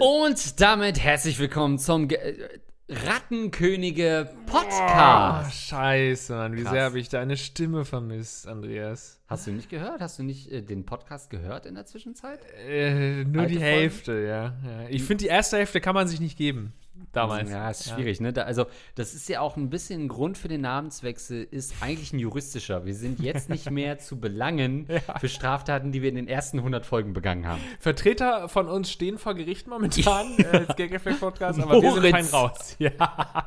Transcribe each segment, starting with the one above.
Und damit herzlich willkommen zum Ge äh, Rattenkönige Podcast. Oh, scheiße, Mann. Wie Krass. sehr habe ich deine Stimme vermisst, Andreas. Hast du nicht gehört? Hast du nicht äh, den Podcast gehört in der Zwischenzeit? Äh, nur Alte die? Hälfte, ja. ja. Ich finde, die erste Hälfte kann man sich nicht geben. Damals. Ja, ist schwierig, ne? Da, also, das ist ja auch ein bisschen ein Grund für den Namenswechsel, ist eigentlich ein juristischer. Wir sind jetzt nicht mehr zu belangen für Straftaten, die wir in den ersten 100 Folgen begangen haben. Vertreter von uns stehen vor Gericht momentan äh, als Gageffekt Podcast, aber wir sind Moritz. fein raus. Ja.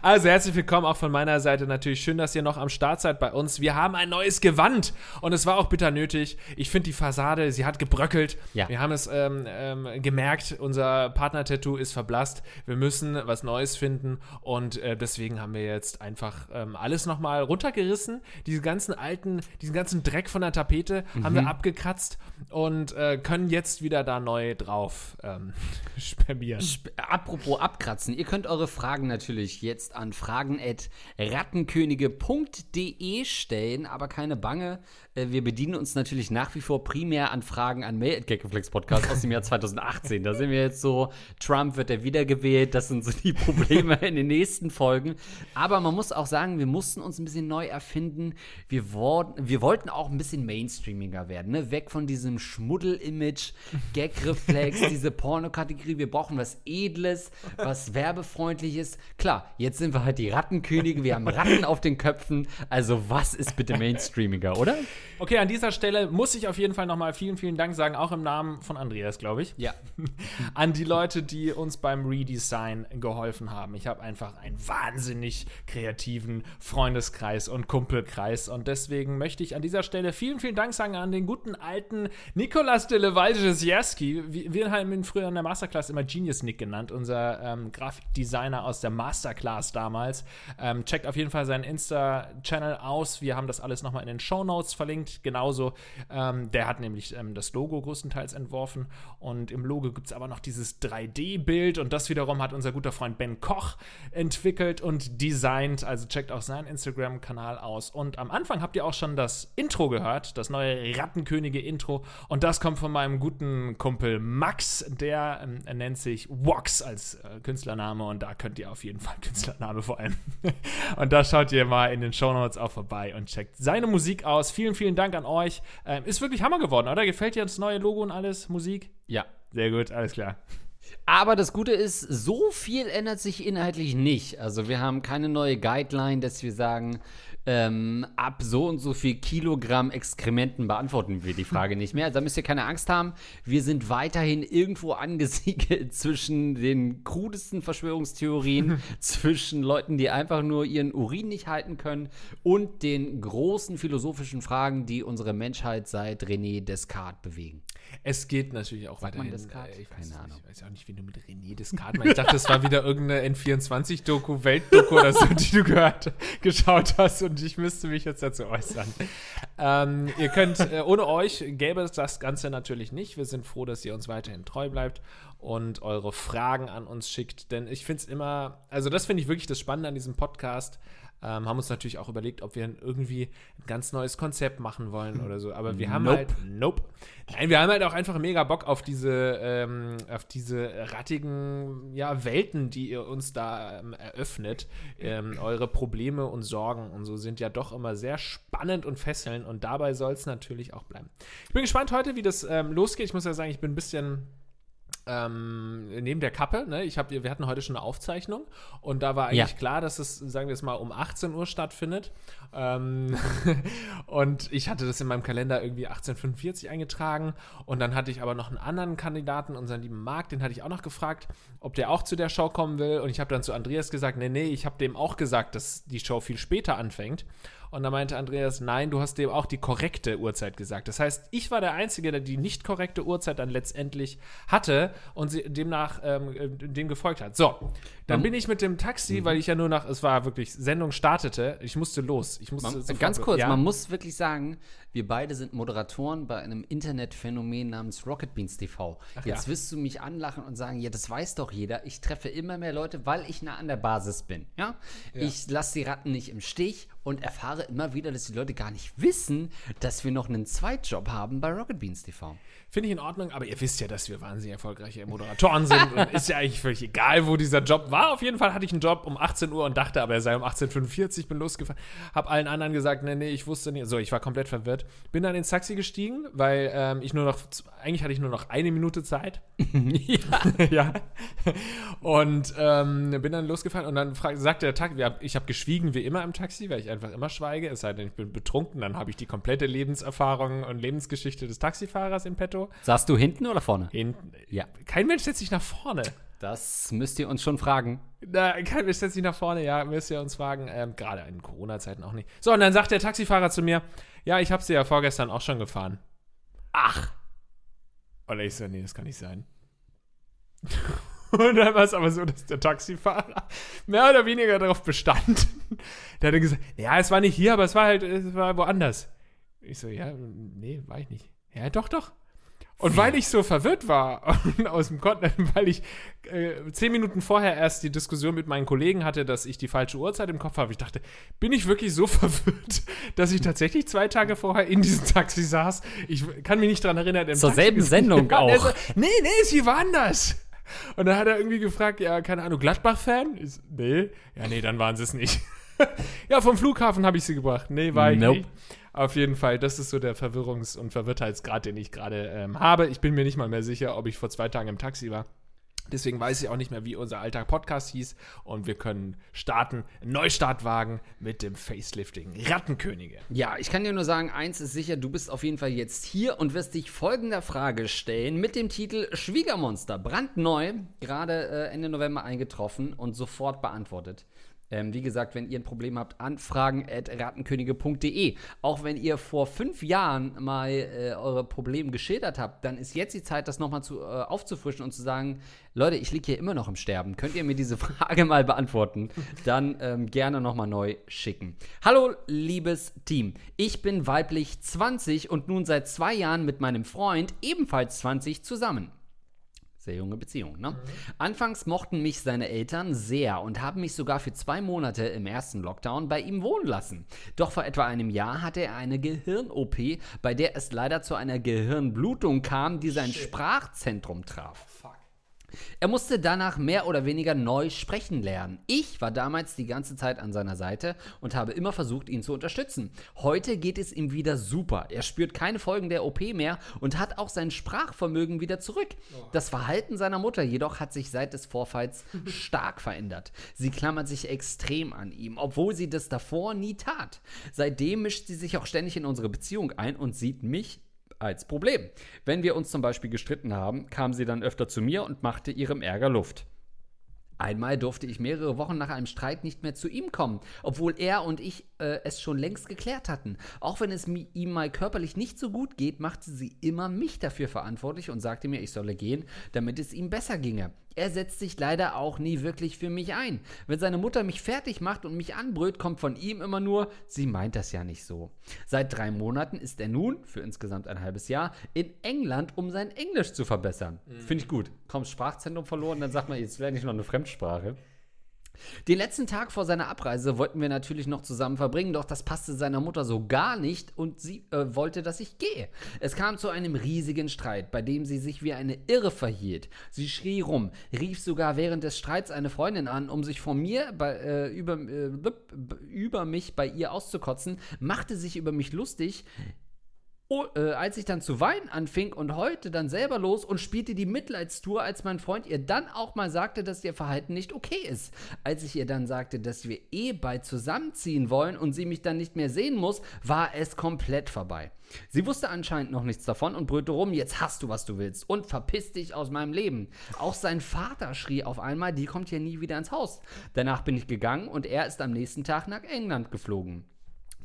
Also herzlich willkommen auch von meiner Seite natürlich. Schön, dass ihr noch am Start seid bei uns. Wir haben ein neues Gewand und es war auch bitter nötig. Ich finde die Fassade, sie hat gebröckelt. Ja. Wir haben es ähm, ähm, gemerkt, unser Partner-Tattoo ist verblasst. Wir müssen was Neues finden und äh, deswegen haben wir jetzt einfach ähm, alles nochmal runtergerissen. Diese ganzen alten, diesen ganzen Dreck von der Tapete haben wir abgekratzt und äh, können jetzt wieder da neu drauf ähm, spermieren. Sp- Apropos abkratzen, ihr könnt eure Fragen natürlich jetzt an fragen.rattenkönige.de stellen, aber keine Bange, äh, wir bedienen uns natürlich nach wie vor primär an Fragen an Mail.gaggeflex Podcast aus dem Jahr 2018. Da sind wir jetzt so, Trump wird er wiedergewählt, das sind so die Probleme in den nächsten Folgen. Aber man muss auch sagen, wir mussten uns ein bisschen neu erfinden. Wir, wor- wir wollten auch ein bisschen mainstreamiger werden, ne? weg von diesem Schmuddel-Image, Gag-Reflex, diese Pornokategorie. Wir brauchen was Edles, was Werbefreundliches. Klar, jetzt sind wir halt die Rattenkönige, wir haben Ratten auf den Köpfen. Also was ist bitte mainstreamiger, oder? Okay, an dieser Stelle muss ich auf jeden Fall nochmal vielen, vielen Dank sagen, auch im Namen von Andreas, glaube ich. Ja. an die Leute, die uns beim Redesign geholfen haben. Ich habe einfach einen wahnsinnig kreativen Freundeskreis und Kumpelkreis und deswegen möchte ich an dieser Stelle vielen, vielen Dank sagen an den guten alten Nikolas de Levaljesierski. Wir, wir haben ihn früher in der Masterclass immer Genius Nick genannt, unser ähm, Grafikdesigner aus der Masterclass damals. Ähm, checkt auf jeden Fall seinen Insta-Channel aus. Wir haben das alles nochmal in den Show Notes verlinkt. Genauso, ähm, der hat nämlich ähm, das Logo größtenteils entworfen und im Logo gibt es aber noch dieses 3D-Bild und das wiederum hat unser guter Freund Ben Koch entwickelt und designt. Also checkt auch seinen Instagram-Kanal aus. Und am Anfang habt ihr auch schon das Intro gehört, das neue Rattenkönige-Intro. Und das kommt von meinem guten Kumpel Max, der er nennt sich Wox als äh, Künstlername und da könnt ihr auf jeden Fall Künstlername vor allem. und da schaut ihr mal in den Shownotes auch vorbei und checkt seine Musik aus. Vielen, vielen Dank an euch. Ähm, ist wirklich Hammer geworden, oder? Gefällt dir das neue Logo und alles? Musik? Ja. Sehr gut, alles klar. Aber das Gute ist, so viel ändert sich inhaltlich nicht. Also wir haben keine neue Guideline, dass wir sagen, ähm, ab so und so viel Kilogramm Exkrementen beantworten wir die Frage nicht mehr. Also da müsst ihr keine Angst haben. Wir sind weiterhin irgendwo angesiedelt zwischen den krudesten Verschwörungstheorien, zwischen Leuten, die einfach nur ihren Urin nicht halten können und den großen philosophischen Fragen, die unsere Menschheit seit René Descartes bewegen. Es geht natürlich auch man weiterhin. Descartes? äh, ich weiß, Keine nicht, Ahnung. ich weiß auch nicht, wie du mit René Descartes meinst. Ich dachte, das war wieder irgendeine N24-Doku, Weltdoku oder so, die du gehört, geschaut hast und ich müsste mich jetzt dazu äußern. Ähm, ihr könnt, äh, ohne euch gäbe es das Ganze natürlich nicht. Wir sind froh, dass ihr uns weiterhin treu bleibt und eure Fragen an uns schickt, denn ich finde es immer, also das finde ich wirklich das Spannende an diesem Podcast. Ähm, haben uns natürlich auch überlegt, ob wir irgendwie ein ganz neues Konzept machen wollen oder so. Aber wir haben Nope. halt, nope. Nein, wir haben halt auch einfach mega Bock auf diese, ähm, auf diese rattigen ja, Welten, die ihr uns da ähm, eröffnet. Ähm, eure Probleme und Sorgen und so sind ja doch immer sehr spannend und fesselnd und dabei soll es natürlich auch bleiben. Ich bin gespannt heute, wie das ähm, losgeht. Ich muss ja sagen, ich bin ein bisschen ähm, neben der Kappe, ne? Ich hab, wir hatten heute schon eine Aufzeichnung und da war eigentlich Ja. klar, dass es, sagen wir es mal, um 18 Uhr stattfindet. Ähm, und ich hatte das in meinem Kalender irgendwie 1845 eingetragen und dann hatte ich aber noch einen anderen Kandidaten, unseren lieben Marc, den hatte ich auch noch gefragt, ob der auch zu der Show kommen will und ich habe dann zu Andreas gesagt, nee, nee, ich habe dem auch gesagt, dass die Show viel später anfängt. Und da meinte Andreas, nein, du hast dem auch die korrekte Uhrzeit gesagt. Das heißt, ich war der Einzige, der die nicht korrekte Uhrzeit dann letztendlich hatte. und sie demnach ähm, äh, dem gefolgt hat. So, dann Man- bin ich mit dem Taxi, weil ich ja nur nach, es war wirklich, Sendung startete, ich musste los. Ich musste Man, sofort ganz kurz, ja? man muss wirklich sagen, wir beide sind Moderatoren bei einem Internetphänomen namens Rocket Beans TV. Jetzt ja. wirst du mich anlachen und sagen, ja, das weiß doch jeder. Ich treffe immer mehr Leute, weil ich nah an der Basis bin. Ja? Ich lasse die Ratten nicht im Stich und erfahre immer wieder, dass die Leute gar nicht wissen, dass wir noch einen Zweitjob haben bei Rocket Beans TV. Finde ich in Ordnung, aber ihr wisst ja, dass wir wahnsinnig erfolgreiche Moderatoren sind und ist ja eigentlich völlig egal, wo dieser Job war. Auf jeden Fall hatte ich einen Job um 18 Uhr und dachte aber, er sei um 18.45 Uhr, bin losgefahren, habe allen anderen gesagt, nee, nee, ich wusste nicht. So, ich war komplett verwirrt. Bin dann ins Taxi gestiegen, weil ähm, ich nur noch, eigentlich hatte ich nur noch eine Minute Zeit. ja. ja. Und ähm, bin dann losgefahren und dann frag, sagte der Taxi, ich habe geschwiegen wie immer im Taxi, weil ich einfach immer schweige, es sei denn, ich bin betrunken, dann habe ich die komplette Lebenserfahrung und Lebensgeschichte des Taxifahrers in petto. Saßt du hinten oder vorne? Hinten. Ja. Kein Mensch setzt sich nach vorne. Das müsst ihr uns schon fragen. Na, kein Mensch setzt sich nach vorne, ja, müsst ihr uns fragen. Ähm, Gerade in Corona-Zeiten auch nicht. So, und dann sagt der Taxifahrer zu mir, ja, ich habe sie ja vorgestern auch schon gefahren. Ach, Und ich so, nee, das kann nicht sein. Und dann war es aber so, dass der Taxifahrer mehr oder weniger darauf bestand. Der hat gesagt, ja, es war nicht hier, aber es war halt, es war woanders. Ich so, ja, nee, war ich nicht. Ja, doch, doch. Und weil ich so verwirrt war aus dem Konten, weil ich äh, zehn Minuten vorher erst die Diskussion mit meinen Kollegen hatte, dass ich die falsche Uhrzeit im Kopf habe, ich dachte, bin ich wirklich so verwirrt, dass ich tatsächlich zwei Tage vorher in diesem Taxi saß? Ich kann mich nicht daran erinnern. Zur Taxi selben Sendung auch. So, nee, nee, sie war anders. Und dann hat er irgendwie gefragt, ja, keine Ahnung, Gladbach-Fan? Nee. Ja, nee, dann waren sie es nicht. ja, vom Flughafen habe ich sie gebracht. Nee, war ich Nope. nicht. Auf jeden Fall, das ist so der Verwirrungs- und Verwirrtheitsgrad, den ich gerade ähm, habe. Ich bin mir nicht mal mehr sicher, ob ich vor zwei Tagen im Taxi war. Deswegen weiß ich auch nicht mehr, wie unser alter Podcast hieß. Und wir können starten, Neustart wagen mit dem Facelifting Rattenkönige. Ja, ich kann dir nur sagen, eins ist sicher, du bist auf jeden Fall jetzt hier und wirst dich folgender Frage stellen mit dem Titel Schwiegermonster, brandneu, gerade äh, Ende November eingetroffen und sofort beantwortet. Ähm, wie gesagt, wenn ihr ein Problem habt, anfragen at rattenkönige.de. Auch wenn ihr vor fünf Jahren mal äh, eure Probleme geschildert habt, dann ist jetzt die Zeit, das nochmal äh, aufzufrischen und zu sagen, Leute, ich liege hier immer noch im Sterben. Könnt ihr mir diese Frage mal beantworten? Dann ähm, gerne nochmal neu schicken. Hallo, liebes Team. Ich bin weiblich 20 und nun seit zwei Jahren mit meinem Freund, ebenfalls 20, zusammen. Sehr junge Beziehung, ne? Anfangs mochten mich seine Eltern sehr und haben mich sogar für zwei Monate im ersten Lockdown bei ihm wohnen lassen. Doch vor etwa einem Jahr hatte er eine Gehirn-OP, bei der es leider zu einer Gehirnblutung kam, die sein Sprachzentrum traf. Er musste danach mehr oder weniger neu sprechen lernen. Ich war damals die ganze Zeit an seiner Seite und habe immer versucht, ihn zu unterstützen. Heute geht es ihm wieder super. Er spürt keine Folgen der OP mehr und hat auch sein Sprachvermögen wieder zurück. Das Verhalten seiner Mutter jedoch hat sich seit des Vorfalls stark verändert. Sie klammert sich extrem an ihm, obwohl sie das davor nie tat. Seitdem mischt sie sich auch ständig in unsere Beziehung ein und sieht mich als Problem. Wenn wir uns zum Beispiel gestritten haben, kam sie dann öfter zu mir und machte ihrem Ärger Luft. Einmal durfte ich mehrere Wochen nach einem Streit nicht mehr zu ihm kommen, obwohl er und ich äh, es schon längst geklärt hatten. Auch wenn es ihm mal körperlich nicht so gut geht, machte sie immer mich dafür verantwortlich und sagte mir, ich solle gehen, damit es ihm besser ginge. Er setzt sich leider auch nie wirklich für mich ein. Wenn seine Mutter mich fertig macht und mich anbrüllt, kommt von ihm immer nur, sie meint das ja nicht so. Seit drei Monaten ist er nun, für insgesamt ein halbes Jahr, in England, um sein Englisch zu verbessern. Finde ich gut. Kommt Sprachzentrum verloren, dann sagt man, jetzt lerne ich noch eine Fremdsprache. Den letzten Tag vor seiner Abreise wollten wir natürlich noch zusammen verbringen, doch das passte seiner Mutter so gar nicht und sie äh, wollte, dass ich gehe. Es kam zu einem riesigen Streit, bei dem sie sich wie eine Irre verhielt. Sie schrie rum, rief sogar während des Streits eine Freundin an, um sich von mir bei, äh, über, äh, über mich bei ihr auszukotzen, machte sich über mich lustig, Oh, äh, als ich dann zu weinen anfing und heulte dann selber los und spielte die Mitleidstour, als mein Freund ihr dann auch mal sagte, dass ihr Verhalten nicht okay ist. Als ich ihr dann sagte, dass wir eh bald zusammenziehen wollen und sie mich dann nicht mehr sehen muss, war es komplett vorbei. Sie wusste anscheinend noch nichts davon und brüllte rum, jetzt hast du, was du willst und verpiss dich aus meinem Leben. Auch sein Vater schrie auf einmal, die kommt hier nie wieder ins Haus. Danach bin ich gegangen und er ist am nächsten Tag nach England geflogen.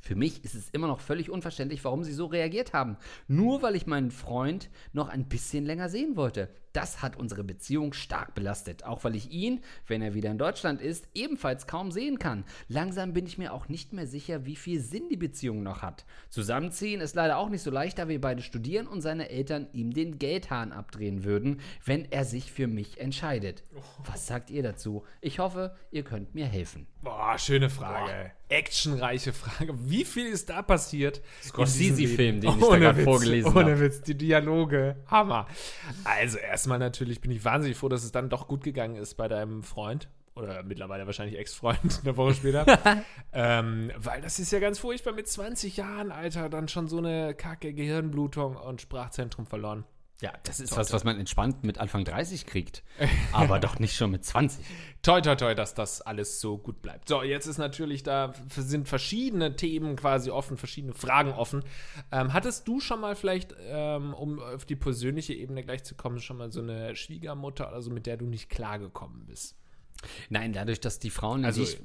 Für mich ist es immer noch völlig unverständlich, warum sie so reagiert haben. Nur weil ich meinen Freund noch ein bisschen länger sehen wollte. Das hat unsere Beziehung stark belastet, auch weil ich ihn, wenn er wieder in Deutschland ist, ebenfalls kaum sehen kann. Langsam bin ich mir auch nicht mehr sicher, wie viel Sinn die Beziehung noch hat. Zusammenziehen ist leider auch nicht so leicht, da wir beide studieren und seine Eltern ihm den Geldhahn abdrehen würden, wenn er sich für mich entscheidet. Was sagt ihr dazu? Ich hoffe, ihr könnt mir helfen. Boah, schöne Frage. Actionreiche Frage. Wie viel ist da passiert? Scorsese-Film, den ich da Ohne gerade Witz, vorgelesen Ohne habe. Witz, die Dialoge. Hammer. Also erstmal natürlich bin ich wahnsinnig froh, dass es dann doch gut gegangen ist bei deinem Freund. Oder mittlerweile wahrscheinlich Ex-Freund eine Woche später. ähm, weil das ist ja ganz furchtbar mit 20 Jahren, Alter, dann schon so eine kacke Gehirnblutung und Sprachzentrum verloren. Ja, das ist was, was man entspannt mit Anfang 30 kriegt. Aber doch nicht schon mit 20. Toi, toi, toi, dass das alles so gut bleibt. So, jetzt ist natürlich da, sind verschiedene Themen quasi offen, verschiedene Fragen offen. Ähm, hattest du schon mal vielleicht, ähm, um auf die persönliche Ebene gleich zu kommen, schon mal so eine Schwiegermutter oder so, mit der du nicht klargekommen bist? Nein, dadurch, dass die Frauen, Also die ich,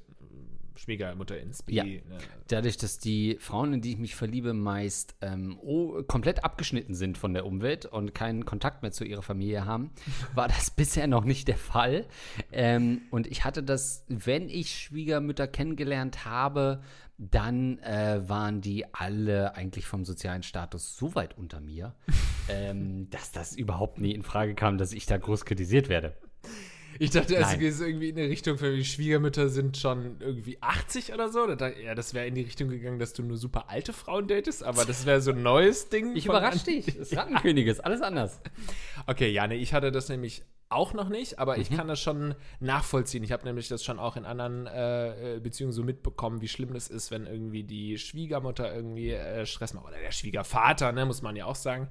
Schwiegermutter ins B. Ja. Ne? dadurch, dass die Frauen, in die ich mich verliebe, meist ähm, oh, komplett abgeschnitten sind von der Umwelt und keinen Kontakt mehr zu ihrer Familie haben, war das bisher noch nicht der Fall. Ähm, und ich hatte das, wenn ich Schwiegermütter kennengelernt habe, dann äh, waren die alle eigentlich vom sozialen Status so weit unter mir, ähm, dass das überhaupt nie in Frage kam, dass ich da groß kritisiert werde. Ich dachte, du gehst irgendwie in eine Richtung, für die Schwiegermütter sind schon irgendwie 80 oder so. Da dachte ich, Ja, das wäre in die Richtung gegangen, dass du nur super alte Frauen datest, aber das wäre so ein neues Ding. Ich an- dich. Das Rattenkönige ist alles anders. Okay, ja, nee, ich hatte das nämlich auch noch nicht, aber ich kann das schon nachvollziehen. Ich habe nämlich das schon auch in anderen äh, äh, Beziehungen so mitbekommen, wie schlimm das ist, wenn irgendwie die Schwiegermutter irgendwie äh, Stress macht. Oder der Schwiegervater, ne, muss man ja auch sagen.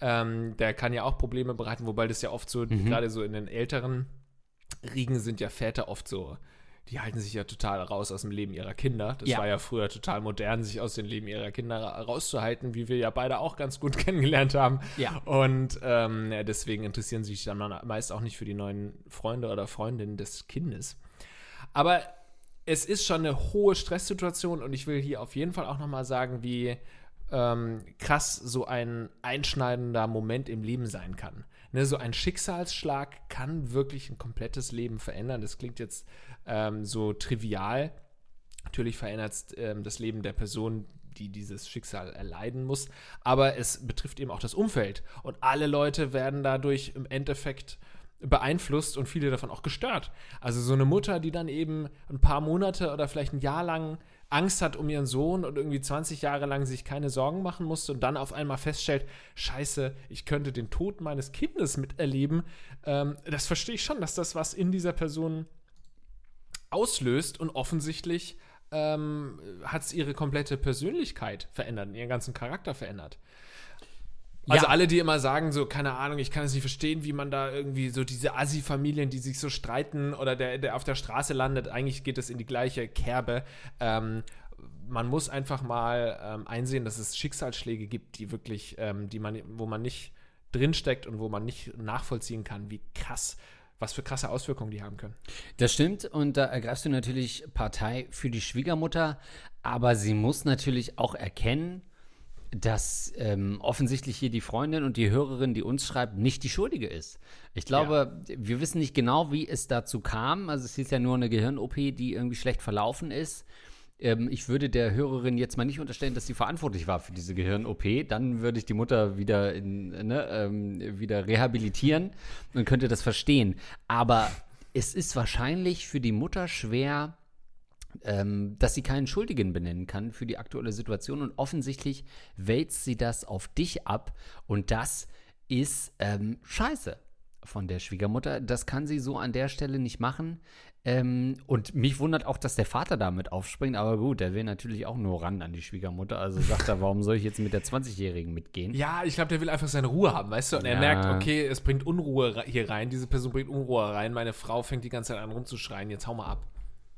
Ähm, der kann ja auch Probleme bereiten, wobei das ja oft so, gerade so in den älteren Riegen sind ja Väter oft so. Die halten sich ja total raus aus dem Leben ihrer Kinder. Das Ja. war ja früher total modern, sich aus dem Leben ihrer Kinder ra- rauszuhalten, wie wir ja beide auch ganz gut kennengelernt haben. Ja. Und ähm, deswegen interessieren sie sich dann meist auch nicht für die neuen Freunde oder Freundinnen des Kindes. Aber es ist schon eine hohe Stresssituation und ich will hier auf jeden Fall auch nochmal sagen, wie ähm, krass so ein einschneidender Moment im Leben sein kann. Ne, so ein Schicksalsschlag kann wirklich ein komplettes Leben verändern. Das klingt jetzt ähm, so trivial. Natürlich verändert es ähm, das Leben der Person, die dieses Schicksal erleiden muss, aber es betrifft eben auch das Umfeld. Und alle Leute werden dadurch im Endeffekt beeinflusst und viele davon auch gestört. Also so eine Mutter, die dann eben ein paar Monate oder vielleicht ein Jahr lang Angst hat um ihren Sohn und irgendwie 20 Jahre lang sich keine Sorgen machen musste und dann auf einmal feststellt, scheiße, ich könnte den Tod meines Kindes miterleben, ähm, das verstehe ich schon, dass das was in dieser Person auslöst und offensichtlich ähm, hat es ihre komplette Persönlichkeit verändert, ihren ganzen Charakter verändert. Also Ja. alle, die immer sagen, so, keine Ahnung, ich kann es nicht verstehen, wie man da irgendwie so diese Assi-Familien, die sich so streiten oder der, der auf der Straße landet, eigentlich geht es in die gleiche Kerbe. Ähm, man muss einfach mal ähm, einsehen, dass es Schicksalsschläge gibt, die wirklich, ähm, die man, wo man nicht drinsteckt und wo man nicht nachvollziehen kann, wie krass, was für krasse Auswirkungen die haben können. Das stimmt und da ergreifst du natürlich Partei für die Schwiegermutter, aber sie muss natürlich auch erkennen, dass ähm, offensichtlich hier die Freundin und die Hörerin, die uns schreibt, nicht die Schuldige ist. Ich glaube, wir wissen nicht genau, wie es dazu kam. Also es ist ja nur eine Gehirn-OP, die irgendwie schlecht verlaufen ist. Ähm, ich würde der Hörerin jetzt mal nicht unterstellen, dass sie verantwortlich war für diese Gehirn-OP. Dann würde ich die Mutter wieder, in, ne, ähm, wieder rehabilitieren und könnte das verstehen. Aber es ist wahrscheinlich für die Mutter schwer, ähm, dass sie keinen Schuldigen benennen kann für die aktuelle Situation. Und offensichtlich wälzt sie das auf dich ab. Und das ist ähm, scheiße von der Schwiegermutter. Das kann sie so an der Stelle nicht machen. Ähm, und mich wundert auch, dass der Vater damit aufspringt. Aber gut, der will natürlich auch nur ran an die Schwiegermutter. Also sagt er, warum soll ich jetzt mit der 20-Jährigen mitgehen? Ja, ich glaube, der will einfach seine Ruhe haben, weißt du? Und er Ja. merkt, okay, es bringt Unruhe hier rein, diese Person bringt Unruhe rein, meine Frau fängt die ganze Zeit an rumzuschreien, jetzt hau mal ab.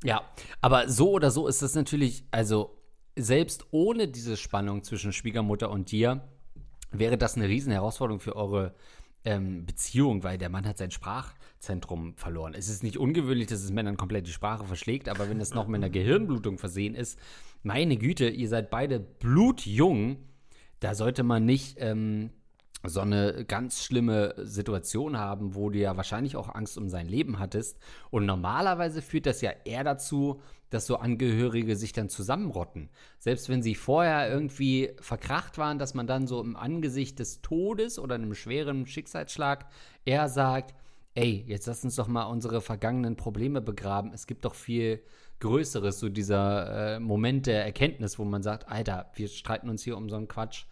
Ja, aber so oder so ist das natürlich, also selbst ohne diese Spannung zwischen Schwiegermutter und dir, wäre das eine riesen Herausforderung für eure ähm, Beziehung, weil der Mann hat sein Sprachzentrum verloren. Es ist nicht ungewöhnlich, dass es Männern komplett die Sprache verschlägt, aber wenn es noch mit einer Gehirnblutung versehen ist, meine Güte, ihr seid beide blutjung, da sollte man nicht ähm, so eine ganz schlimme Situation haben, wo du ja wahrscheinlich auch Angst um sein Leben hattest. Und normalerweise führt das ja eher dazu, dass so Angehörige sich dann zusammenrotten. Selbst wenn sie vorher irgendwie verkracht waren, dass man dann so im Angesicht des Todes oder einem schweren Schicksalsschlag eher sagt, ey, jetzt lass uns doch mal unsere vergangenen Probleme begraben. Es gibt doch viel Größeres, so dieser äh, Moment der Erkenntnis, wo man sagt, Alter, wir streiten uns hier um so einen Quatsch.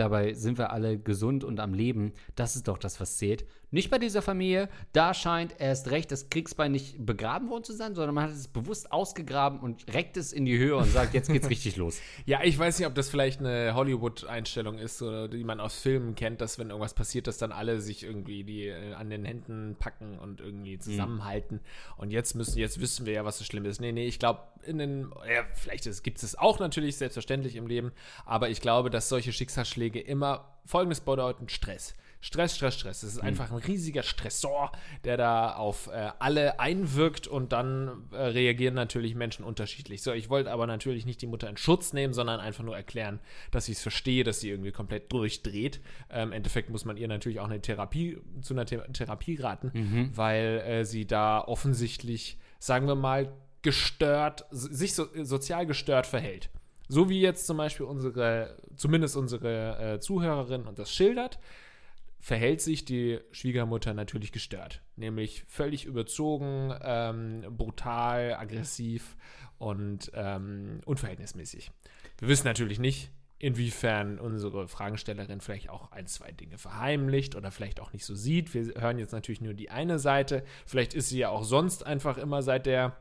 Dabei sind wir alle gesund und am Leben. Das ist doch das, was zählt. Nicht bei dieser Familie. Da scheint erst recht das Kriegsbein nicht begraben worden zu sein, sondern man hat es bewusst ausgegraben und reckt es in die Höhe und sagt, jetzt geht's richtig los. Ja, ich weiß nicht, ob das vielleicht eine Hollywood-Einstellung ist, oder die man aus Filmen kennt, dass wenn irgendwas passiert, dass dann alle sich irgendwie die äh, an den Händen packen und irgendwie Mhm. zusammenhalten. Mhm. Und jetzt müssen, jetzt wissen wir ja, was so schlimm ist. Nee, nee, ich glaube, in den, ja, vielleicht gibt es auch natürlich selbstverständlich im Leben, aber ich glaube, dass solche Schicksalsschläge immer folgendes bedeuten: Stress. Stress, Stress, Stress. Es ist einfach ein riesiger Stressor, der da auf äh, alle einwirkt und dann äh, reagieren natürlich Menschen unterschiedlich. So, ich wollte aber natürlich nicht die Mutter in Schutz nehmen, sondern einfach nur erklären, dass ich es verstehe, dass sie irgendwie komplett durchdreht. Ähm, Im Endeffekt muss man ihr natürlich auch eine Therapie zu einer The Therapie raten, weil äh, sie da offensichtlich, sagen wir mal, gestört, sich so, sozial gestört verhält. So wie jetzt zum Beispiel unsere, zumindest unsere äh, Zuhörerin und das schildert, verhält sich die Schwiegermutter natürlich gestört. Nämlich völlig überzogen, ähm, brutal, aggressiv und ähm, unverhältnismäßig. Wir wissen natürlich nicht, inwiefern unsere Fragestellerin vielleicht auch ein, zwei Dinge verheimlicht oder vielleicht auch nicht so sieht. Wir hören jetzt natürlich nur die eine Seite. Vielleicht ist sie ja auch sonst einfach immer seit der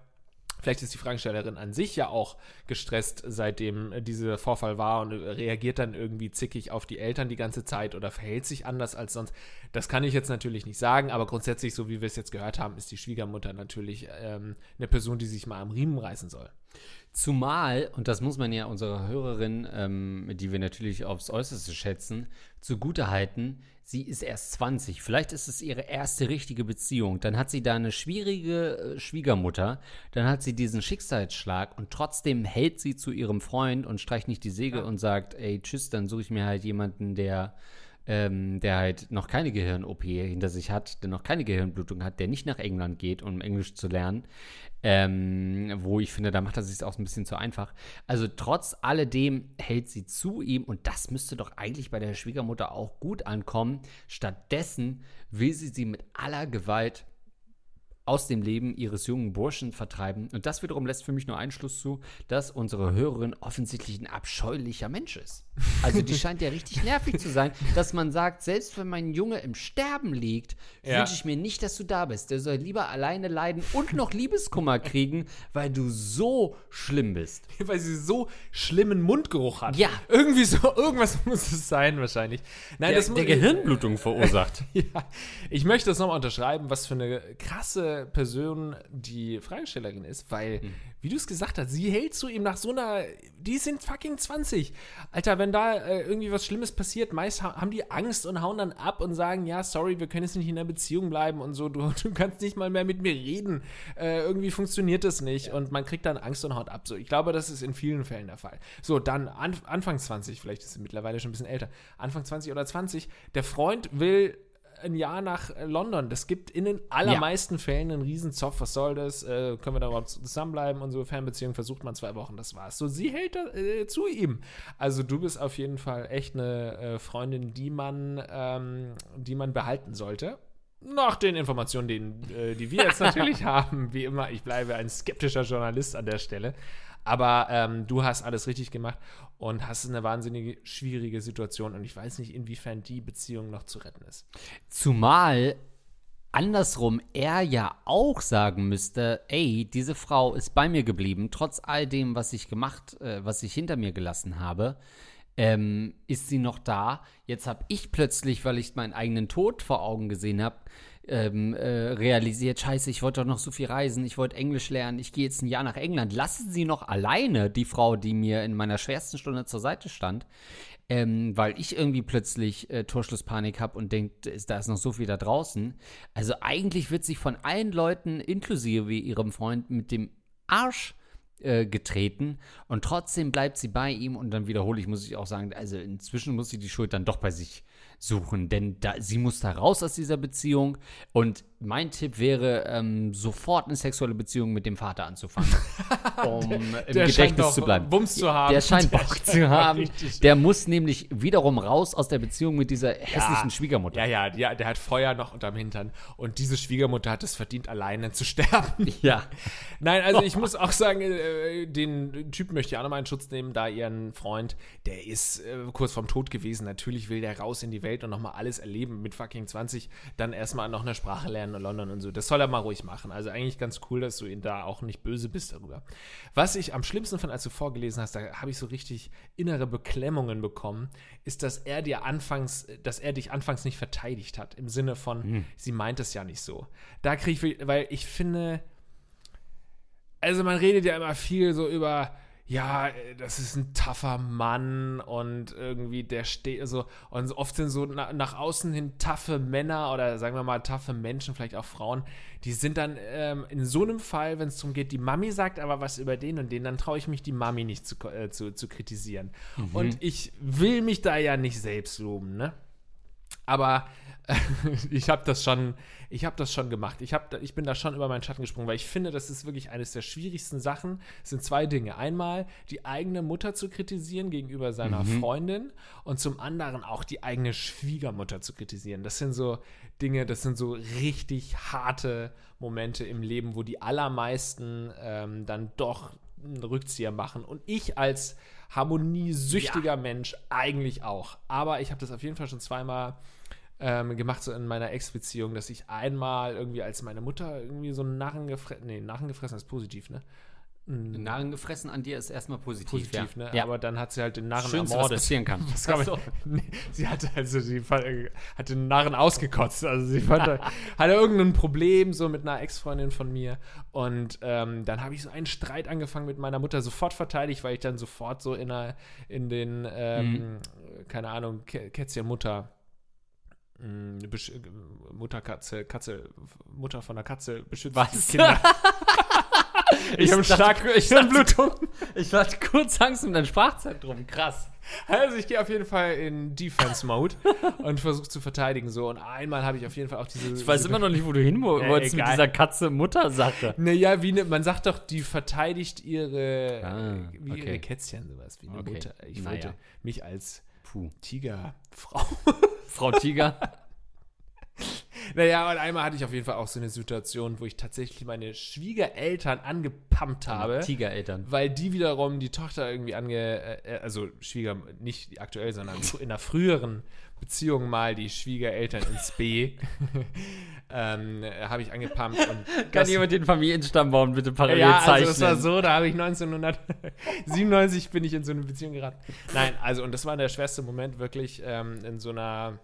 Vielleicht ist die Fragestellerin an sich ja auch gestresst, seitdem dieser Vorfall war und reagiert dann irgendwie zickig auf die Eltern die ganze Zeit oder verhält sich anders als sonst. Das kann ich jetzt natürlich nicht sagen, aber grundsätzlich, so wie wir es jetzt gehört haben, ist die Schwiegermutter natürlich ähm, eine Person, die sich mal am Riemen reißen soll. Zumal, und das muss man ja unserer Hörerin, ähm, die wir natürlich aufs Äußerste schätzen, zugutehalten, sie ist erst 20. Vielleicht ist es ihre erste richtige Beziehung. Dann hat sie da eine schwierige äh, Schwiegermutter. Dann hat sie diesen Schicksalsschlag und trotzdem hält sie zu ihrem Freund und streicht nicht die Säge und sagt, ey, tschüss, dann suche ich mir halt jemanden, der ähm, der halt noch keine Gehirn-OP hinter sich hat, der noch keine Gehirnblutung hat, der nicht nach England geht, um Englisch zu lernen. Ähm, wo ich finde, da macht er sich auch ein bisschen zu einfach. Also trotz alledem hält sie zu ihm und das müsste doch eigentlich bei der Schwiegermutter auch gut ankommen. Stattdessen will sie sie mit aller Gewalt aus dem Leben ihres jungen Burschen vertreiben. Und das wiederum lässt für mich nur Einschluss zu, dass unsere Hörerin offensichtlich ein abscheulicher Mensch ist. Also die scheint ja richtig nervig zu sein, dass man sagt, selbst wenn mein Junge im Sterben liegt, Ja. wünsche ich mir nicht, dass du da bist. Der soll lieber alleine leiden und noch Liebeskummer kriegen, weil du so schlimm bist. Weil sie so schlimmen Mundgeruch hat. Ja. Irgendwie so, irgendwas muss es sein wahrscheinlich. Nein, Der, das der Gehirnblutung verursacht. Ja, ich möchte das nochmal unterschreiben, was für eine krasse Person die Fragestellerin ist, weil, wie du es gesagt hast, sie hält zu ihm nach so einer, die sind fucking 20. Alter, wenn da äh, irgendwie was Schlimmes passiert, meist ha haben die Angst und hauen dann ab und sagen, ja, sorry, wir können jetzt nicht in einer Beziehung bleiben und so, du, du kannst nicht mal mehr mit mir reden. Äh, irgendwie funktioniert das nicht und man kriegt dann Angst und haut ab. So, ich glaube, das ist in vielen Fällen der Fall. So, dann an, Anfang 20, vielleicht ist sie mittlerweile schon ein bisschen älter, Anfang 20 oder 20, der Freund will ein Jahr nach äh, London. Das gibt in den allermeisten Fällen einen riesen Zoff. Was soll das? Äh, können wir da überhaupt zusammenbleiben? Unsere Fernbeziehung versucht man zwei Wochen, das war's. So, sie hält äh, zu ihm. Also du bist auf jeden Fall echt eine äh, Freundin, die man, ähm, die man behalten sollte. Nach den Informationen, die, äh, die wir jetzt natürlich haben, wie immer, ich bleibe ein skeptischer Journalist an der Stelle. Aber ähm, du hast alles richtig gemacht und hast eine wahnsinnige schwierige Situation und ich weiß nicht, inwiefern die Beziehung noch zu retten ist. Zumal andersrum er ja auch sagen müsste, ey, diese Frau ist bei mir geblieben, trotz all dem, was ich gemacht, äh, was ich hinter mir gelassen habe. Ähm, ist sie noch da? Jetzt habe ich plötzlich, weil ich meinen eigenen Tod vor Augen gesehen habe, ähm, äh, realisiert, scheiße, ich wollte doch noch so viel reisen, ich wollte Englisch lernen, ich gehe jetzt ein Jahr nach England. Lassen Sie noch alleine die Frau, die mir in meiner schwersten Stunde zur Seite stand, ähm, weil ich irgendwie plötzlich äh, Torschlusspanik habe und denke, da ist noch so viel da draußen. Also eigentlich wird sie von allen Leuten, inklusive ihrem Freund, mit dem Arsch äh, getreten und trotzdem bleibt sie bei ihm und dann wiederhole ich, muss ich auch sagen, also inzwischen muss sie die Schuld dann doch bei sich suchen, denn da, sie muss da raus aus dieser Beziehung. Und mein Tipp wäre, ähm, sofort eine sexuelle Beziehung mit dem Vater anzufangen, um im der Gedächtnis zu bleiben. Bums zu haben. Der scheint Der Bock zu haben. richtig- Der muss nämlich wiederum raus aus der Beziehung mit dieser hässlichen Schwiegermutter. Ja, ja, ja, der hat Feuer noch unterm Hintern. Und diese Schwiegermutter hat es verdient, alleine zu sterben. Ja. Nein, also ich muss auch sagen, äh, den Typen möchte ich auch nochmal in Schutz nehmen, da ihren Freund, der ist äh, kurz vorm Tod gewesen. Natürlich will der raus in die Welt und nochmal alles erleben mit fucking 20, dann erstmal noch eine Sprache lernen in London und so. Das soll er mal ruhig machen. Also eigentlich ganz cool, dass du ihn da auch nicht böse bist darüber. Was ich am schlimmsten fand, als du vorgelesen hast, da habe ich so richtig innere Beklemmungen bekommen, ist, dass er dir anfangs, dass er dich anfangs nicht verteidigt hat. Im Sinne von, sie meint es ja nicht so. Da kriege ich, weil ich finde, also man redet ja immer viel so über, ja, äh, das ist ein tougher Mann und irgendwie der steht so, und oft sind so na, nach außen hin taffe Männer oder sagen wir mal taffe Menschen, vielleicht auch Frauen, die sind dann ähm, in so einem Fall, wenn es darum geht, die Mami sagt aber was über den und den, dann traue ich mich die Mami nicht zu, äh, zu, zu kritisieren. Und ich will mich da ja nicht selbst loben, ne? Aber ich habe das schon, ich habe das schon gemacht. Ich, hab, ich bin da schon über meinen Schatten gesprungen, weil ich finde, das ist wirklich eines der schwierigsten Sachen. Es sind zwei Dinge. Einmal die eigene Mutter zu kritisieren gegenüber seiner Freundin und zum anderen auch die eigene Schwiegermutter zu kritisieren. Das sind so Dinge, das sind so richtig harte Momente im Leben, wo die allermeisten ähm, dann doch einen Rückzieher machen. Und ich als harmoniesüchtiger Mensch eigentlich auch. Aber ich habe das auf jeden Fall schon zweimal ähm, gemacht, so in meiner Ex-Beziehung, dass ich einmal irgendwie, als meine Mutter irgendwie so einen Narren gefressen, nee, Narren gefressen ist positiv, ne? Narren gefressen an dir ist erstmal positiv. Positiv, ja. ne? Ja. Aber dann hat sie halt den Narren Schönste, was ermordet. passieren kann. Das kann so. nee, sie hatte also die fa- hat den Narren ausgekotzt. Also sie fand, hatte irgendein Problem so mit einer Ex-Freundin von mir. Und ähm, dann habe ich so einen Streit angefangen mit meiner Mutter, sofort verteidigt, weil ich dann sofort so in, einer, in den, ähm, keine Ahnung, Kä- Kätzchen Mutter. Besch- äh, Mutterkatze, Katze, Mutter von der Katze beschützt Was? Kinder. ich habe stark ich dachte- Blutung. Ich hatte kurz Angst um dein Sprachzentrum. Krass. Also ich gehe auf jeden Fall in Defense-Mode und versuche zu verteidigen so. Und einmal habe ich auf jeden Fall auch diese. Ich weiß immer noch nicht, wo du hin Äh, wolltest mit egal. dieser Katze-Mutter-Sache. Naja, wie ne, man sagt doch, die verteidigt ihre, Ah, wie okay. ihre Kätzchen, sowas wie eine Okay. Mutter. Ich Naja. wollte mich als Puh. Tigerfrau. Frau Tiger. naja, und einmal hatte ich auf jeden Fall auch so eine Situation, wo ich tatsächlich meine Schwiegereltern angepumpt habe. Tigereltern. weil die wiederum die Tochter irgendwie ange, äh, also Schwieger, nicht aktuell, sondern in einer früheren Beziehung mal die Schwiegereltern ins B ähm, äh, habe ich angepumpt und Kann das, jemand den Familienstammbaum bitte parallel ja, zeichnen? also es war so, da habe ich 1997 bin ich in so eine Beziehung geraten. Nein, also und das war der schwerste Moment wirklich ähm, in so einer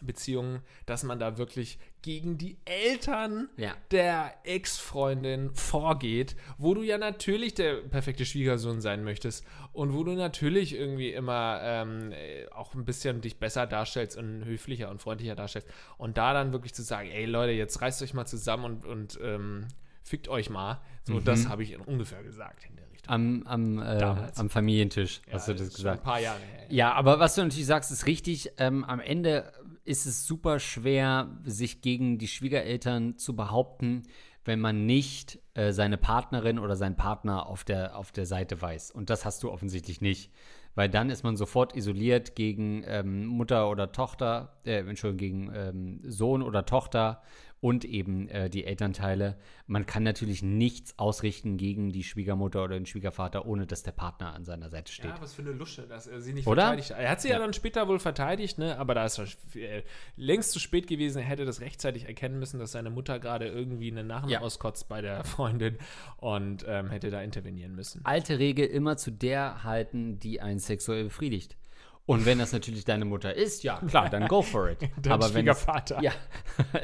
Beziehung, dass man da wirklich gegen die Eltern Ja. der Ex-Freundin vorgeht, wo du ja natürlich der perfekte Schwiegersohn sein möchtest und wo du natürlich irgendwie immer ähm, äh, auch ein bisschen dich besser darstellst und höflicher und freundlicher darstellst. Und da dann wirklich zu sagen, ey Leute, jetzt reißt euch mal zusammen und, und ähm, fickt euch mal. So, das habe ich ungefähr gesagt in der Richtung. Am, am, äh, am Familientisch Ja, hast du das schon gesagt. Ein paar Jahre her. Ja, aber was du natürlich sagst, ist richtig. Ähm, am Ende ist es super schwer, sich gegen die Schwiegereltern zu behaupten, wenn man nicht äh, seine Partnerin oder seinen Partner auf der, auf der Seite weiß. Und das hast du offensichtlich nicht. Weil dann ist man sofort isoliert gegen ähm, Mutter oder Tochter, äh, Entschuldigung, gegen ähm, Sohn oder Tochter und eben äh, die Elternteile. Man kann natürlich nichts ausrichten gegen die Schwiegermutter oder den Schwiegervater, ohne dass der Partner an seiner Seite steht. Ja, was für eine Lusche, dass er sie nicht Oder? verteidigt hat. Er hat sie ja. dann später wohl verteidigt, ne? aber da ist es äh, längst zu spät gewesen. Er hätte das rechtzeitig erkennen müssen, dass seine Mutter gerade irgendwie einen Narren Ja. auskotzt bei der Freundin und ähm, hätte da intervenieren müssen. alte Regel immer zu der halten, die einen sexuell befriedigt. Und wenn das natürlich deine Mutter ist, ja, klar, dann go for it. Dein Aber wenn es, Schwiegervater. ja,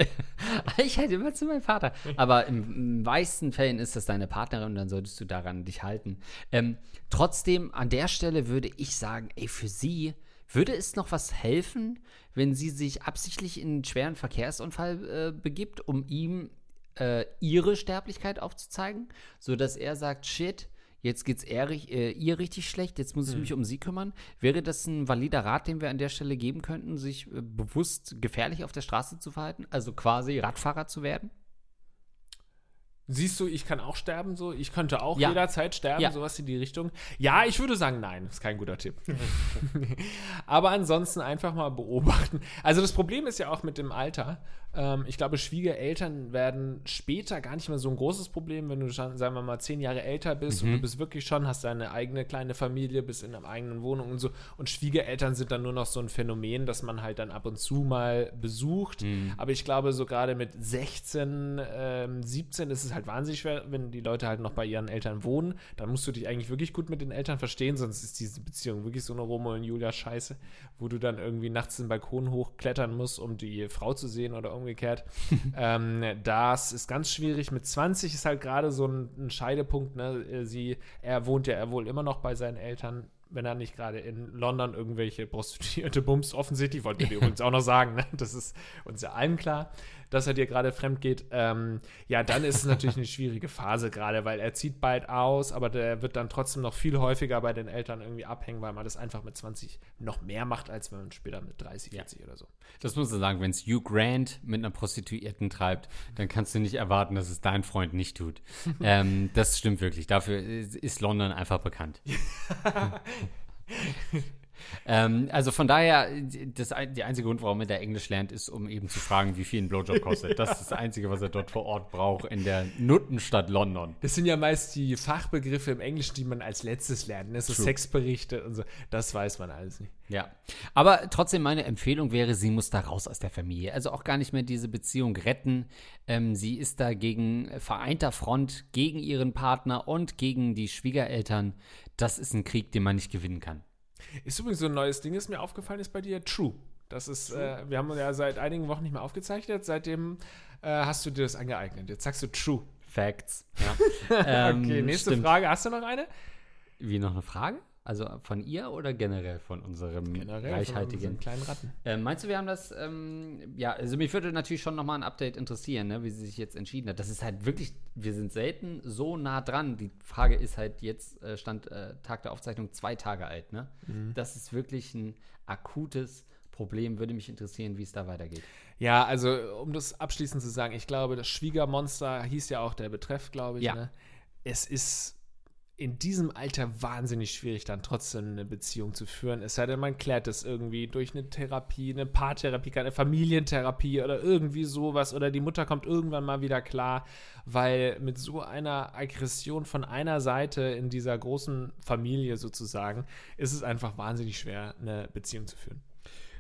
ich halte immer zu meinem Vater. Aber im, im meisten Fällen ist das deine Partnerin und dann solltest du daran dich halten. Ähm, trotzdem, an der Stelle würde ich sagen, ey, für sie würde es noch was helfen, wenn sie sich absichtlich in einen schweren Verkehrsunfall äh, begibt, um ihm äh, ihre Sterblichkeit aufzuzeigen, sodass er sagt, shit, jetzt geht's ihr, äh, ihr richtig schlecht, jetzt muss ich mich um sie kümmern. Wäre das ein valider Rat, den wir an der Stelle geben könnten, sich äh, bewusst gefährlich auf der Straße zu verhalten? Also quasi Radfahrer zu werden? Siehst du, ich kann auch sterben, so. Ich könnte auch Ja. jederzeit sterben, Ja. sowas in die Richtung. Ja, ich würde sagen, nein, ist kein guter Tipp. Aber ansonsten einfach mal beobachten. Also das Problem ist ja auch mit dem Alter. Ähm, ich glaube, Schwiegereltern werden später gar nicht mehr so ein großes Problem, wenn du schon, sagen wir mal, zehn Jahre älter bist und du bist wirklich schon, hast deine eigene kleine Familie, bist in einer eigenen Wohnung und so. Und Schwiegereltern sind dann nur noch so ein Phänomen, dass man halt dann ab und zu mal besucht. Aber ich glaube, so gerade mit 16, ähm, 17 ist es halt wahnsinnig schwer, wenn die Leute halt noch bei ihren Eltern wohnen. Dann musst du dich eigentlich wirklich gut mit den Eltern verstehen, sonst ist diese Beziehung wirklich so eine Romeo und Julia Scheiße, wo du dann irgendwie nachts den Balkon hochklettern musst, um die Frau zu sehen oder umgekehrt. ähm, das ist ganz schwierig. Mit 20 ist halt gerade so ein, ein Scheidepunkt. Ne? Sie, er wohnt ja wohl immer noch bei seinen Eltern. Wenn er nicht gerade in London irgendwelche Prostituierte bumst, offensichtlich, wollten wir übrigens auch noch sagen, ne? das ist uns ja allen klar, dass er dir gerade fremd geht. Ähm, ja, dann ist es natürlich eine schwierige Phase gerade, weil er zieht bald aus, aber der wird dann trotzdem noch viel häufiger bei den Eltern irgendwie abhängen, weil man das einfach mit 20 noch mehr macht, als wenn man später mit 30, 40 oder so. Das muss man sagen, wenn es Hugh Grant mit einer Prostituierten treibt, dann kannst du nicht erwarten, dass es dein Freund nicht tut. ähm, das stimmt wirklich. Dafür ist London einfach bekannt. ähm, also von daher, das, der einzige Grund, warum er da Englisch lernt, ist, um eben zu fragen, wie viel ein Blowjob kostet. Das ist das Einzige, was er dort vor Ort braucht, in der Nuttenstadt London. Das sind ja meist die Fachbegriffe im Englischen, die man als letztes lernt. Ne? So True. Sexberichte und so. Das weiß man alles nicht. Ja, aber trotzdem meine Empfehlung wäre, sie muss da raus aus der Familie. Also auch gar nicht mehr diese Beziehung retten. Ähm, sie ist da gegen vereinter Front, gegen ihren Partner und gegen die Schwiegereltern. Das ist ein Krieg, den man nicht gewinnen kann. Ist übrigens so ein neues Ding, das mir aufgefallen ist bei dir. True. Das ist, äh, wir haben ja seit einigen Wochen nicht mehr aufgezeichnet. Seitdem äh, hast du dir das angeeignet. Jetzt sagst du True. Facts. Ja. Ähm, Okay, nächste stimmt. Frage. Hast du noch eine? Wie noch eine Frage? Also von ihr oder generell von unserem von reichhaltigen? unseren kleinen Ratten. Ähm, meinst du, wir haben das, ähm, ja, also mich würde natürlich schon nochmal ein Update interessieren, ne, wie sie sich jetzt entschieden hat. Das ist halt wirklich, wir sind selten so nah dran. Die Frage ist halt jetzt, äh, stand äh, Tag der Aufzeichnung zwei Tage alt, ne? Das ist wirklich ein akutes Problem. Würde mich interessieren, wie es da weitergeht. Ja, also um das abschließend zu sagen, ich glaube, das Schwiegermonster hieß ja auch der Betreff, glaube ich. Ja. Ne? Es ist in diesem Alter wahnsinnig schwierig, dann trotzdem eine Beziehung zu führen. Es sei denn, man klärt es irgendwie durch eine Therapie, eine Paartherapie, keine Familientherapie oder irgendwie sowas. Oder die Mutter kommt irgendwann mal wieder klar, weil mit so einer Aggression von einer Seite in dieser großen Familie sozusagen ist es einfach wahnsinnig schwer, eine Beziehung zu führen.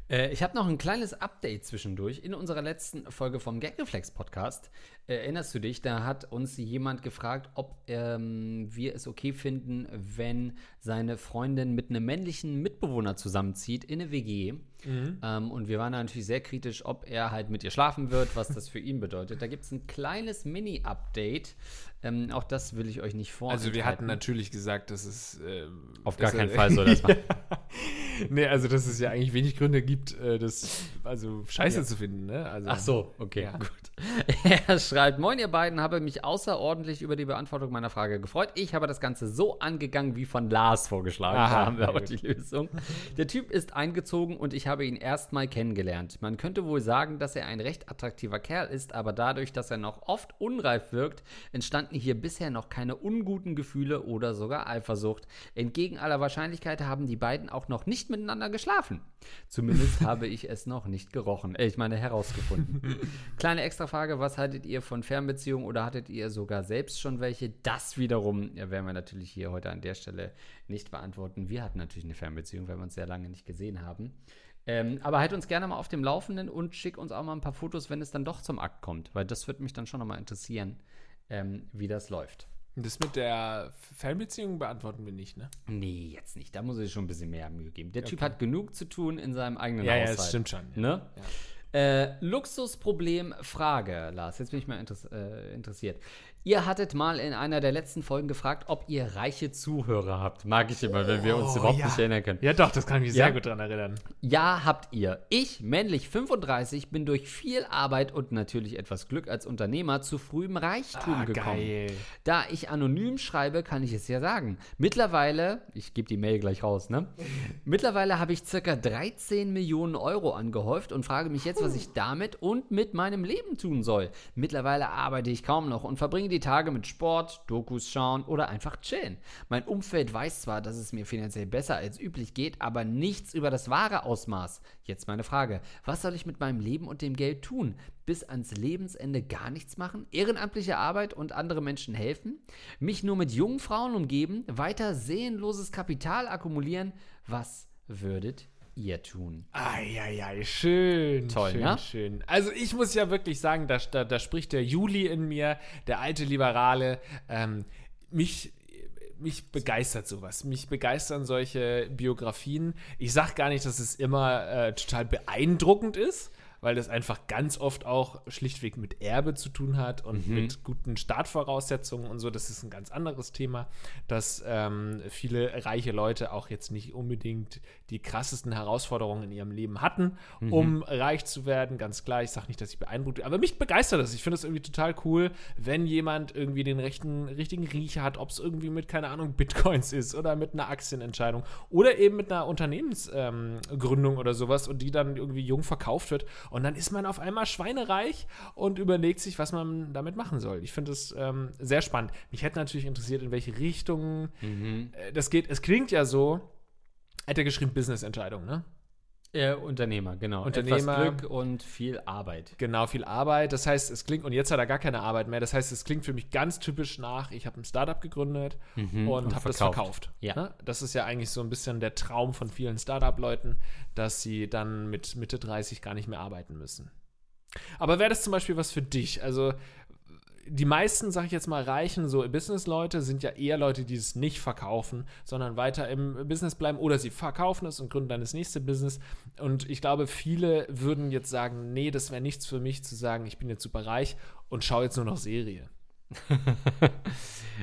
Äh, ich habe noch ein kleines Update zwischendurch. In unserer letzten Folge vom Gagreflex Podcast, erinnerst du dich, da hat uns jemand gefragt, ob ähm, wir es okay finden, wenn seine Freundin mit einem männlichen Mitbewohner zusammenzieht in eine WG. Ähm, und wir waren da natürlich sehr kritisch, ob er halt mit ihr schlafen wird, was das für ihn bedeutet. Da gibt es ein kleines Mini-Update. Ähm, auch das will ich euch nicht vorenthalten. Also wir hatten natürlich gesagt, dass es ähm, Auf dass gar keinen Fall soll das machen. nee, also dass es ja eigentlich wenig Gründe gibt, äh, das also scheiße zu finden, ne? Also, Ach so, okay, Ja. gut. Er schreibt, moin ihr beiden, habe mich außerordentlich über die Beantwortung meiner Frage gefreut. Ich habe das Ganze so angegangen wie von Lars vorgeschlagen. Aha, da haben wir aber die Lösung. Der Typ ist eingezogen und ich habe ihn erstmal kennengelernt. Man könnte wohl sagen, dass er ein recht attraktiver Kerl ist, aber dadurch, dass er noch oft unreif wirkt, entstanden hier bisher noch keine unguten Gefühle oder sogar Eifersucht. Entgegen aller Wahrscheinlichkeit haben die beiden auch noch nicht miteinander geschlafen. Zumindest habe ich es noch nicht gerochen. Äh, ich meine, herausgefunden. Kleine Extrafrage: Was haltet ihr von Fernbeziehungen oder hattet ihr sogar selbst schon welche? Das wiederum ja, werden wir natürlich hier heute an der Stelle nicht beantworten. Wir hatten natürlich eine Fernbeziehung, weil wir uns sehr lange nicht gesehen haben. Ähm, aber halt uns gerne mal auf dem Laufenden und schick uns auch mal ein paar Fotos, wenn es dann doch zum Akt kommt, weil das würde mich dann schon nochmal interessieren, ähm, wie das läuft. Das mit der Fernbeziehung beantworten wir nicht, ne? Nee, jetzt nicht. Da muss ich schon ein bisschen mehr Mühe geben. Der Typ hat genug zu tun in seinem eigenen Ja, ja, Haushalt. das stimmt schon. Ja. Ne? Äh, Luxusproblem Frage, Lars. Jetzt bin ich mal interess äh, interessiert. Ihr hattet mal in einer der letzten Folgen gefragt, ob ihr reiche Zuhörer habt. Mag ich immer, wenn wir uns überhaupt ja. nicht erinnern können. Ja, doch, das kann ich mich sehr Ja. gut dran erinnern. Ja, habt ihr. Ich, männlich 35, bin durch viel Arbeit und natürlich etwas Glück als Unternehmer zu frühem Reichtum Ah, gekommen. geil. Da ich anonym schreibe, kann ich es ja sagen. Mittlerweile, ich gebe die Mail gleich raus, ne? Mittlerweile habe ich circa 13 Millionen Euro angehäuft und frage mich jetzt, was ich damit und mit meinem Leben tun soll. Mittlerweile arbeite ich kaum noch und verbringe die Tage mit Sport, Dokus schauen oder einfach chillen. Mein Umfeld weiß zwar, dass es mir finanziell besser als üblich geht, aber nichts über das wahre Ausmaß. Jetzt meine Frage, was soll ich mit meinem Leben und dem Geld tun? Bis ans Lebensende gar nichts machen? Ehrenamtliche Arbeit und andere Menschen helfen? Mich nur mit jungen Frauen umgeben? Weiter seelenloses Kapital akkumulieren? Was würdet ihr tun? Eieiei, schön. Toll, schön, ne? schön. Also ich muss ja wirklich sagen, da, da, da spricht der Juli in mir, der alte Liberale. Ähm, mich, mich begeistert sowas. Mich begeistern solche Biografien. Ich sag gar nicht, dass es immer äh, total beeindruckend ist, weil das einfach ganz oft auch schlichtweg mit Erbe zu tun hat und mit guten Startvoraussetzungen und so. Das ist ein ganz anderes Thema, dass ähm, viele reiche Leute auch jetzt nicht unbedingt die krassesten Herausforderungen in ihrem Leben hatten, um reich zu werden. Ganz klar, ich sage nicht, dass ich beeindruckt bin, aber mich begeistert das. Ich finde es irgendwie total cool, wenn jemand irgendwie den rechten, richtigen Riecher hat, ob es irgendwie mit, keine Ahnung, Bitcoins ist oder mit einer Aktienentscheidung oder eben mit einer Unternehmensgründung ähm, oder sowas und die dann irgendwie jung verkauft wird. Und dann ist man auf einmal schweinereich und überlegt sich, was man damit machen soll. Ich finde es ähm, sehr spannend. Mich hätte natürlich interessiert, in welche Richtung äh, das geht. Es klingt ja so, hat er geschrieben, Business-Entscheidung, ne? Äh, Unternehmer, genau. Unternehmer. Etwas Glück und viel Arbeit. Genau, viel Arbeit. Das heißt, es klingt, und jetzt hat er gar keine Arbeit mehr. Das heißt, es klingt für mich ganz typisch nach, ich habe ein Startup gegründet und, Mhm, und habe das verkauft. verkauft. Ja. Ne? Das ist ja eigentlich so ein bisschen der Traum von vielen Startup-Leuten, dass sie dann mit Mitte 30 gar nicht mehr arbeiten müssen. Aber wäre das zum Beispiel was für dich? Also, die meisten, sag ich jetzt mal, reichen so Business-Leute sind ja eher Leute, die es nicht verkaufen, sondern weiter im Business bleiben oder sie verkaufen es und gründen dann das nächste Business. Und ich glaube, viele würden jetzt sagen, nee, das wäre nichts für mich zu sagen, ich bin jetzt super reich und schaue jetzt nur noch Serie.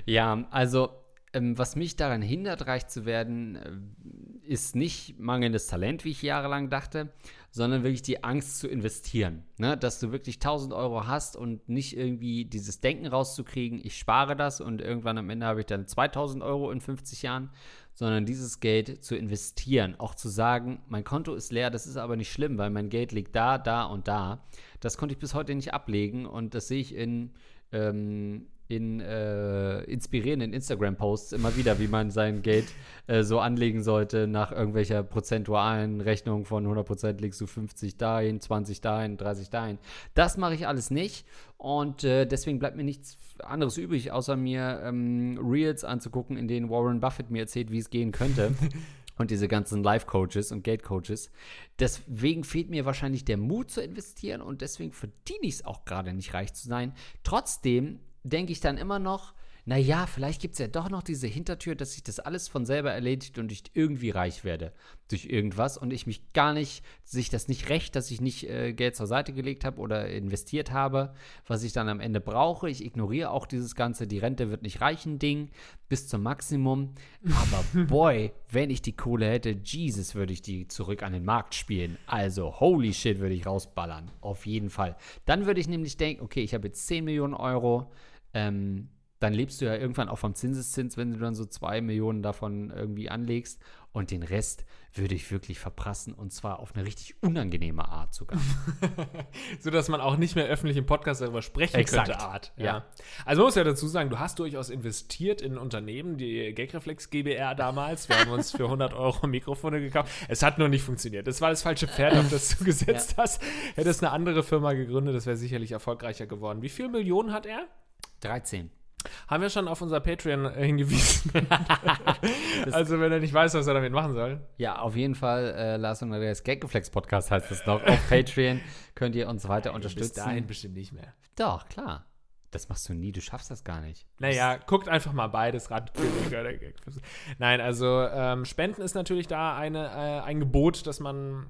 Ja, also ähm, was mich daran hindert, reich zu werden, äh, ist nicht mangelndes Talent, wie ich jahrelang dachte, sondern wirklich die Angst zu investieren. Ne? Dass du wirklich 1000 Euro hast und nicht irgendwie dieses Denken rauszukriegen, ich spare das und irgendwann am Ende habe ich dann 2000 Euro in 50 Jahren, sondern dieses Geld zu investieren. Auch zu sagen, mein Konto ist leer, das ist aber nicht schlimm, weil mein Geld liegt da, da und da. Das konnte ich bis heute nicht ablegen und das sehe ich in ähm, in äh, inspirierenden Instagram-Posts immer wieder, wie man sein Geld äh, so anlegen sollte, nach irgendwelcher prozentualen Rechnung von 100% legst du 50 dahin, 20 dahin, 30 dahin. Das mache ich alles nicht und äh, deswegen bleibt mir nichts anderes übrig, außer mir ähm, Reels anzugucken, in denen Warren Buffett mir erzählt, wie es gehen könnte. und diese ganzen Life-Coaches und Geld-Coaches. Deswegen fehlt mir wahrscheinlich der Mut zu investieren und deswegen verdiene ich es auch gerade nicht, reich zu sein. Trotzdem denke ich dann immer noch, naja, vielleicht gibt es ja doch noch diese Hintertür, dass sich das alles von selber erledigt und ich irgendwie reich werde durch irgendwas und ich mich gar nicht, sich das nicht recht, dass ich nicht äh, Geld zur Seite gelegt habe oder investiert habe, was ich dann am Ende brauche. Ich ignoriere auch dieses ganze, die Rente wird nicht reichen Ding bis zum Maximum. Aber boy, wenn ich die Kohle hätte, Jesus, würde ich die zurück an den Markt spielen. Also, holy shit, würde ich rausballern. Auf jeden Fall. Dann würde ich nämlich denken, okay, ich habe jetzt 10 Millionen Euro. Ähm, dann lebst du ja irgendwann auch vom Zinseszins, wenn du dann so 2 Millionen davon irgendwie anlegst. Und den Rest würde ich wirklich verprassen und zwar auf eine richtig unangenehme Art sogar. so dass man auch nicht mehr öffentlich im Podcast darüber sprechen Exakt. könnte, Art. Ja. Also man muss ja dazu sagen, du hast durchaus investiert in Unternehmen, die Gagreflex GBR damals. Wir haben uns für 100 Euro Mikrofone gekauft. Es hat nur nicht funktioniert. Das war das falsche Pferd, auf das du gesetzt hast. Hättest eine andere Firma gegründet, das wäre sicherlich erfolgreicher geworden. Wie viele Millionen hat er? 13. Haben wir schon auf unser Patreon äh, hingewiesen. also wenn er nicht weiß, was er damit machen soll. Ja, auf jeden Fall, äh, Lars und Andreas Gaggeflex Podcast heißt es noch. Auf Patreon könnt ihr uns weiter Bis unterstützen. dahin bestimmt nicht mehr. Doch, klar. Das machst du nie, du schaffst das gar nicht. Naja, guckt einfach mal beides ran. Nein, also ähm, Spenden ist natürlich da eine, äh, ein Gebot, das man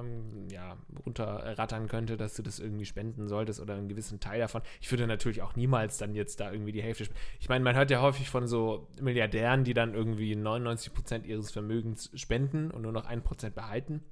ähm, ja, runterrattern könnte, dass du das irgendwie spenden solltest oder einen gewissen Teil davon. Ich würde natürlich auch niemals dann jetzt da irgendwie die Hälfte. Ich meine, man hört ja häufig von so Milliardären, die dann irgendwie 99 Prozent ihres Vermögens spenden und nur noch ein Prozent behalten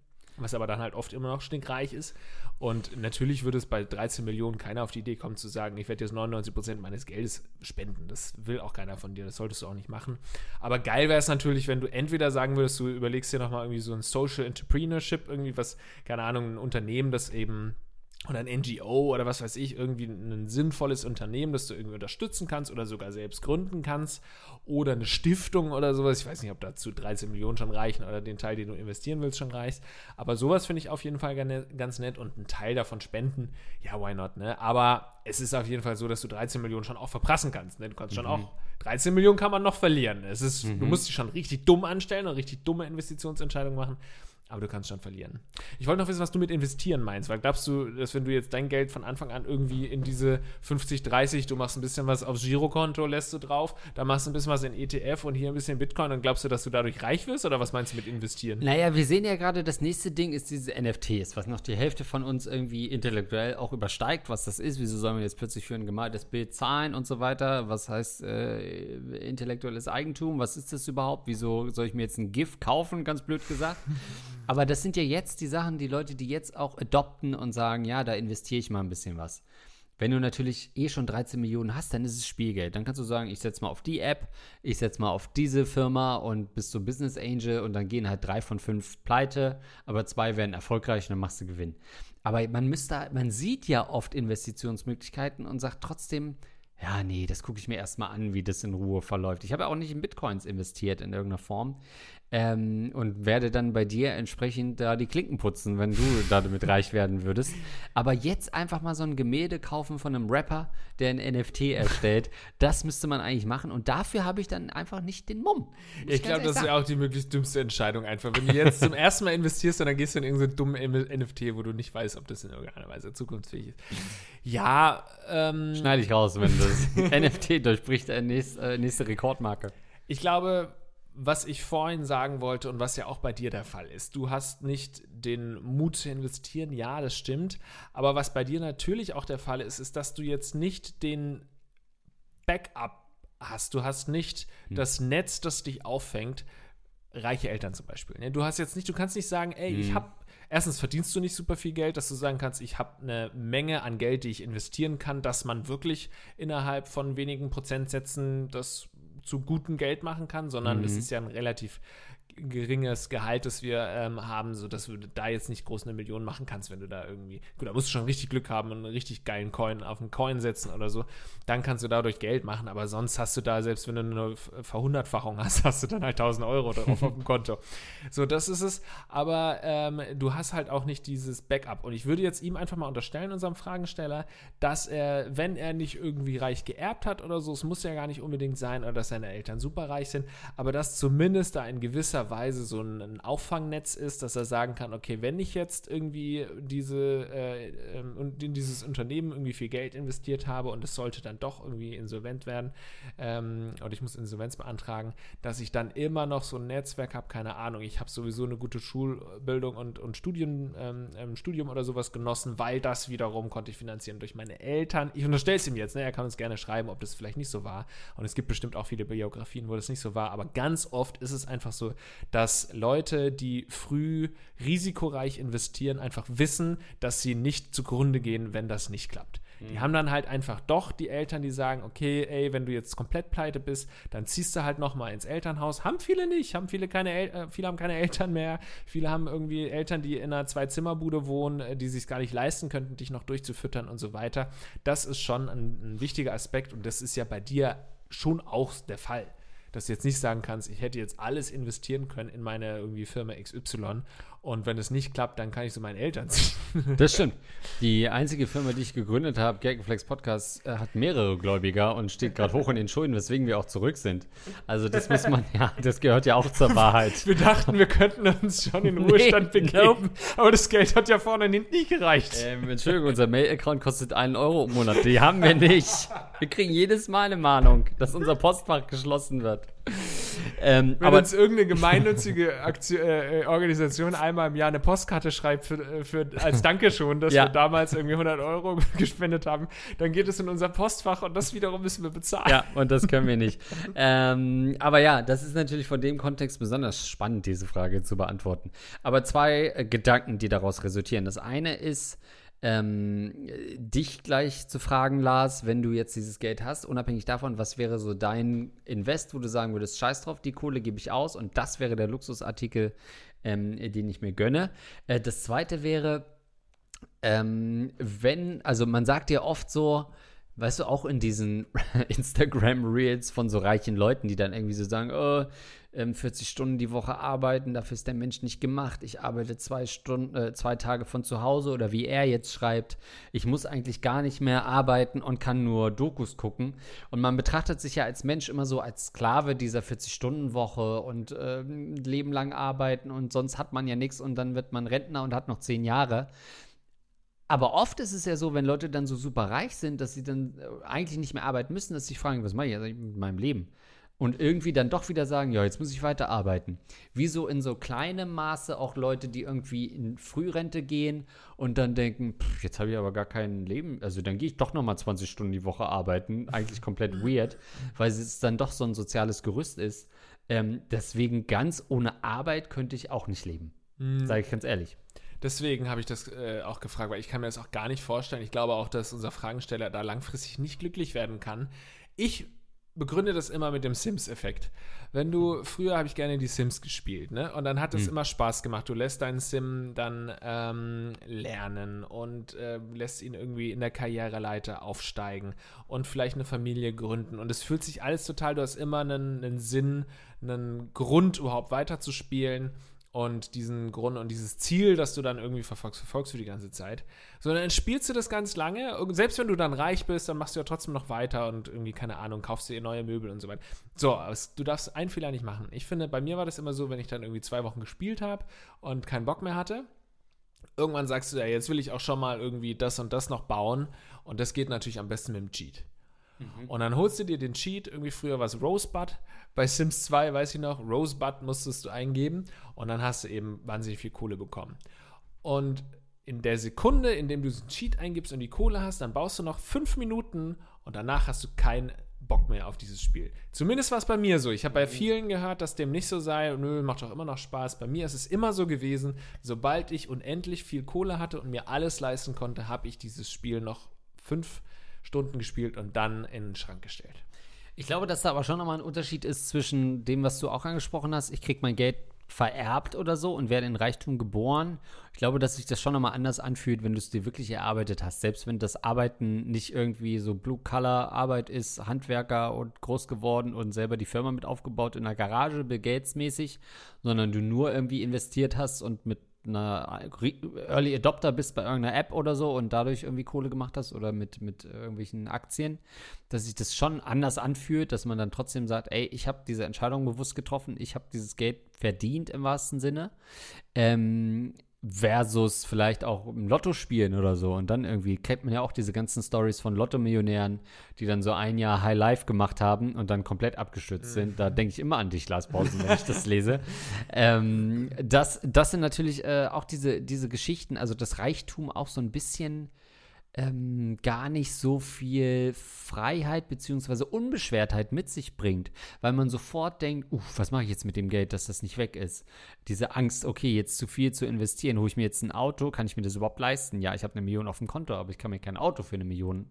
was aber dann halt oft immer noch stinkreich ist. Und natürlich würde es bei 13 Millionen keiner auf die Idee kommen zu sagen, ich werde jetzt 99 Prozent meines Geldes spenden. Das will auch keiner von dir, das solltest du auch nicht machen. Aber geil wäre es natürlich, wenn du entweder sagen würdest, du überlegst dir nochmal irgendwie so ein Social Entrepreneurship, irgendwie was, keine Ahnung, ein Unternehmen, das eben oder ein NGO oder was weiß ich, irgendwie ein sinnvolles Unternehmen, das du irgendwie unterstützen kannst oder sogar selbst gründen kannst oder eine Stiftung oder sowas. Ich weiß nicht, ob dazu 13 Millionen schon reichen oder den Teil, den du investieren willst, schon reicht. Aber sowas finde ich auf jeden Fall ganz nett und einen Teil davon spenden, ja, why not, ne? Aber es ist auf jeden Fall so, dass du 13 Millionen schon auch verprassen kannst, ne? Du kannst schon mhm. auch 13 Millionen kann man noch verlieren. Es ist, mhm. du musst dich schon richtig dumm anstellen und richtig dumme Investitionsentscheidungen machen aber du kannst schon verlieren. Ich wollte noch wissen, was du mit investieren meinst, weil glaubst du, dass wenn du jetzt dein Geld von Anfang an irgendwie in diese 50, 30, du machst ein bisschen was aufs Girokonto, lässt du drauf, da machst du ein bisschen was in ETF und hier ein bisschen Bitcoin, dann glaubst du, dass du dadurch reich wirst oder was meinst du mit investieren? Naja, wir sehen ja gerade, das nächste Ding ist diese NFTs, was noch die Hälfte von uns irgendwie intellektuell auch übersteigt, was das ist. Wieso sollen wir jetzt plötzlich für ein gemaltes Bild zahlen und so weiter? Was heißt äh, intellektuelles Eigentum? Was ist das überhaupt? Wieso soll ich mir jetzt ein GIF kaufen, ganz blöd gesagt? Aber das sind ja jetzt die Sachen, die Leute, die jetzt auch adopten und sagen, ja, da investiere ich mal ein bisschen was. Wenn du natürlich eh schon 13 Millionen hast, dann ist es Spielgeld. Dann kannst du sagen, ich setze mal auf die App, ich setze mal auf diese Firma und bist so Business Angel und dann gehen halt drei von fünf pleite, aber zwei werden erfolgreich und dann machst du Gewinn. Aber man müsste, man sieht ja oft Investitionsmöglichkeiten und sagt trotzdem, ja, nee, das gucke ich mir erstmal an, wie das in Ruhe verläuft. Ich habe ja auch nicht in Bitcoins investiert in irgendeiner Form. Ähm, und werde dann bei dir entsprechend da die Klinken putzen, wenn du damit reich werden würdest. Aber jetzt einfach mal so ein Gemälde kaufen von einem Rapper, der ein NFT erstellt, das müsste man eigentlich machen. Und dafür habe ich dann einfach nicht den Mumm. Ich glaube, das ist ja auch die möglichst dümmste Entscheidung einfach. Wenn du jetzt zum ersten Mal investierst und dann gehst du in irgendeinen dummen NFT, wo du nicht weißt, ob das in irgendeiner Weise zukunftsfähig ist. Ja, ähm. Schneide ich raus, wenn das NFT durchbricht, äh, nächste, äh, nächste Rekordmarke. Ich glaube, was ich vorhin sagen wollte und was ja auch bei dir der Fall ist. Du hast nicht den Mut zu investieren, ja, das stimmt. Aber was bei dir natürlich auch der Fall ist, ist, dass du jetzt nicht den Backup hast. Du hast nicht hm. das Netz, das dich auffängt. Reiche Eltern zum Beispiel. Ne? Du hast jetzt nicht, du kannst nicht sagen, ey, hm. ich habe erstens verdienst du nicht super viel Geld, dass du sagen kannst, ich habe eine Menge an Geld, die ich investieren kann, dass man wirklich innerhalb von wenigen Prozentsätzen das zu gutem Geld machen kann, sondern mhm. es ist ja ein relativ geringes Gehalt, das wir ähm, haben, sodass du da jetzt nicht groß eine Million machen kannst, wenn du da irgendwie, gut, da musst du schon richtig Glück haben und einen richtig geilen Coin auf einen Coin setzen oder so, dann kannst du dadurch Geld machen, aber sonst hast du da, selbst wenn du eine Verhundertfachung hast, hast du dann halt 1000 Euro drauf auf dem Konto. So, das ist es, aber ähm, du hast halt auch nicht dieses Backup. Und ich würde jetzt ihm einfach mal unterstellen, unserem Fragensteller, dass er, wenn er nicht irgendwie reich geerbt hat oder so, es muss ja gar nicht unbedingt sein oder dass seine Eltern super reich sind, aber dass zumindest da ein gewisser gewisser Weise so ein, Auffangnetz ist, dass er sagen kann, okay, wenn ich jetzt irgendwie diese äh, ähm, in dieses Unternehmen irgendwie viel Geld investiert habe und es sollte dann doch irgendwie insolvent werden ähm, oder ich muss Insolvenz beantragen, dass ich dann immer noch so ein Netzwerk habe, keine Ahnung, ich habe sowieso eine gute Schulbildung und, und Studien, ähm, ähm, Studium oder sowas genossen, weil das wiederum konnte ich finanzieren durch meine Eltern. Ich unterstelle es ihm jetzt, ne? er kann uns gerne schreiben, ob das vielleicht nicht so war und es gibt bestimmt auch viele Biografien, wo das nicht so war, aber ganz oft ist es einfach so, dass Leute, die früh risikoreich investieren, einfach wissen, dass sie nicht zugrunde gehen, wenn das nicht klappt. Die mhm. haben dann halt einfach doch die Eltern, die sagen, okay, ey, wenn du jetzt komplett pleite bist, dann ziehst du halt noch mal ins Elternhaus. Haben viele nicht, haben viele keine El äh, viele haben keine Eltern mehr. Viele haben irgendwie Eltern, die in einer Zwei-Zimmer-Bude wohnen, äh, die sich gar nicht leisten könnten, dich noch durchzufüttern und so weiter. Das ist schon ein, ein wichtiger Aspekt und das ist ja bei dir schon auch der Fall dass du jetzt nicht sagen kannst, ich hätte jetzt alles investieren können in meine irgendwie Firma XY und wenn es nicht klappt, dann kann ich zu meinen Eltern ziehen. Das stimmt. Die einzige Firma, die ich gegründet habe, Gagenflex Podcast, äh, hat mehrere Gläubiger und steht gerade hoch in den Schulden, weswegen wir auch zurück sind. Also das muss man, ja, das gehört ja auch zur Wahrheit. Wir dachten, wir könnten uns schon in Ruhestand nee, begeben, aber das Geld hat ja vorne und hinten nicht gereicht. Ähm, Entschuldigung, unser Mail-Account kostet einen Euro im Monat. Die haben wir nicht. Wir kriegen jedes Mal eine Mahnung, dass unser Postfach geschlossen wird. Ähm, Wenn aber uns irgendeine gemeinnützige Aktion, äh, Organisation einmal im Jahr eine Postkarte schreibt für, äh, für, als Dankeschön, dass Ja. wir damals irgendwie 100 Euro gespendet haben, dann geht es in unser Postfach und das wiederum müssen wir bezahlen. Ja, und das können wir nicht. ähm, aber ja, das ist natürlich von dem Kontext besonders spannend, diese Frage zu beantworten. Aber zwei äh, Gedanken, die daraus resultieren. Das eine ist, ähm, dich gleich zu fragen, Lars, wenn du jetzt dieses Geld hast, unabhängig davon, was wäre so dein Invest, wo du sagen würdest, scheiß drauf, die Kohle gebe ich aus und das wäre der Luxusartikel, ähm, den ich mir gönne. Äh, das zweite wäre, ähm, wenn, also man sagt ja oft so, weißt du, auch in diesen Instagram-Reels von so reichen Leuten, die dann irgendwie so sagen, oh, ähm, 40 Stunden die Woche arbeiten, dafür ist der Mensch nicht gemacht. Ich arbeite zwei Stunden, äh, zwei Tage von zu Hause oder wie er jetzt schreibt, ich muss eigentlich gar nicht mehr arbeiten und kann nur Dokus gucken. Und man betrachtet sich ja als Mensch immer so als Sklave dieser 40-Stunden-Woche und ähm, Leben lang arbeiten und sonst hat man ja nichts und dann wird man Rentner und hat noch zehn Jahre. Aber oft ist es ja so, wenn Leute dann so super reich sind, dass sie dann äh, eigentlich nicht mehr arbeiten müssen, dass sie sich fragen, was mache ich jetzt mit meinem Leben? Und irgendwie dann doch wieder sagen, ja, jetzt muss ich weiter arbeiten. Wieso in so kleinem Maße auch Leute, die irgendwie in Frührente gehen und dann denken, pff, jetzt habe ich aber gar kein Leben, also dann gehe ich doch noch mal 20 Stunden die Woche arbeiten. Eigentlich komplett weird, weil es dann doch so ein soziales Gerüst ist. Ähm, deswegen ganz ohne Arbeit könnte ich auch nicht leben. Sage ich ganz ehrlich. Deswegen habe ich das äh, auch gefragt, weil ich kann mir das auch gar nicht vorstellen. Ich glaube auch, dass unser Fragensteller da langfristig nicht glücklich werden kann. Ich begründe das immer mit dem Sims-Effekt. Wenn du, früher habe ich gerne die Sims gespielt, ne? Und dann hat es immer Spaß gemacht. Du lässt deinen Sim dann ähm, lernen und äh, lässt ihn irgendwie in der Karriereleiter aufsteigen und vielleicht eine Familie gründen. Und es fühlt sich alles total, du hast immer einen, einen Sinn, einen Grund, überhaupt weiterzuspielen und diesen Grund und dieses Ziel, das du dann irgendwie verfolgst, verfolgst du die ganze Zeit. So, dann spielst du das ganz lange. Und selbst wenn du dann reich bist, dann machst du ja trotzdem noch weiter und irgendwie, keine Ahnung, kaufst dir neue Möbel und so weiter. So, aber du darfst einen Fehler nicht machen. Ich finde, bei mir war das immer so, wenn ich dann irgendwie zwei Wochen gespielt habe und keinen Bock mehr hatte. Irgendwann sagst du, ja, jetzt will ich auch schon mal irgendwie das und das noch bauen. Und das geht natürlich am besten mit dem Cheat. Und dann holst du dir den Cheat, irgendwie früher war es Rosebud. Bei Sims 2, weiß ich noch, Rosebud musstest du eingeben und dann hast du eben wahnsinnig viel Kohle bekommen. Und in der Sekunde, in dem du diesen Cheat eingibst und die Kohle hast, dann baust du noch fünf Minuten und danach hast du keinen Bock mehr auf dieses Spiel. Zumindest war es bei mir so. Ich habe bei vielen gehört, dass dem nicht so sei. Nö, macht doch immer noch Spaß. Bei mir ist es immer so gewesen, sobald ich unendlich viel Kohle hatte und mir alles leisten konnte, habe ich dieses Spiel noch fünf Stunden gespielt und dann in den Schrank gestellt. Ich glaube, dass da aber schon nochmal ein Unterschied ist zwischen dem, was du auch angesprochen hast. Ich kriege mein Geld vererbt oder so und werde in Reichtum geboren. Ich glaube, dass sich das schon nochmal anders anfühlt, wenn du es dir wirklich erarbeitet hast. Selbst wenn das Arbeiten nicht irgendwie so Blue-Color-Arbeit ist, Handwerker und groß geworden und selber die Firma mit aufgebaut in der Garage, Bill Gates-mäßig, sondern du nur irgendwie investiert hast und mit einer Early Adopter bist bei irgendeiner App oder so und dadurch irgendwie Kohle gemacht hast oder mit, mit irgendwelchen Aktien, dass sich das schon anders anfühlt, dass man dann trotzdem sagt, ey, ich habe diese Entscheidung bewusst getroffen, ich habe dieses Geld verdient im wahrsten Sinne. Ähm, versus vielleicht auch im Lotto spielen oder so. Und dann irgendwie kennt man ja auch diese ganzen Stories von Lotto-Millionären, die dann so ein Jahr High Life gemacht haben und dann komplett abgestürzt sind. Da denke ich immer an dich, Lars Pausen, wenn ich das lese. Ähm, das, das sind natürlich äh, auch diese, diese Geschichten, also das Reichtum auch so ein bisschen ähm, gar nicht so viel Freiheit bzw. Unbeschwertheit mit sich bringt, weil man sofort denkt, uff, was mache ich jetzt mit dem Geld, dass das nicht weg ist? Diese Angst, okay, jetzt zu viel zu investieren, hole ich mir jetzt ein Auto, kann ich mir das überhaupt leisten? Ja, ich habe eine Million auf dem Konto, aber ich kann mir kein Auto für eine Million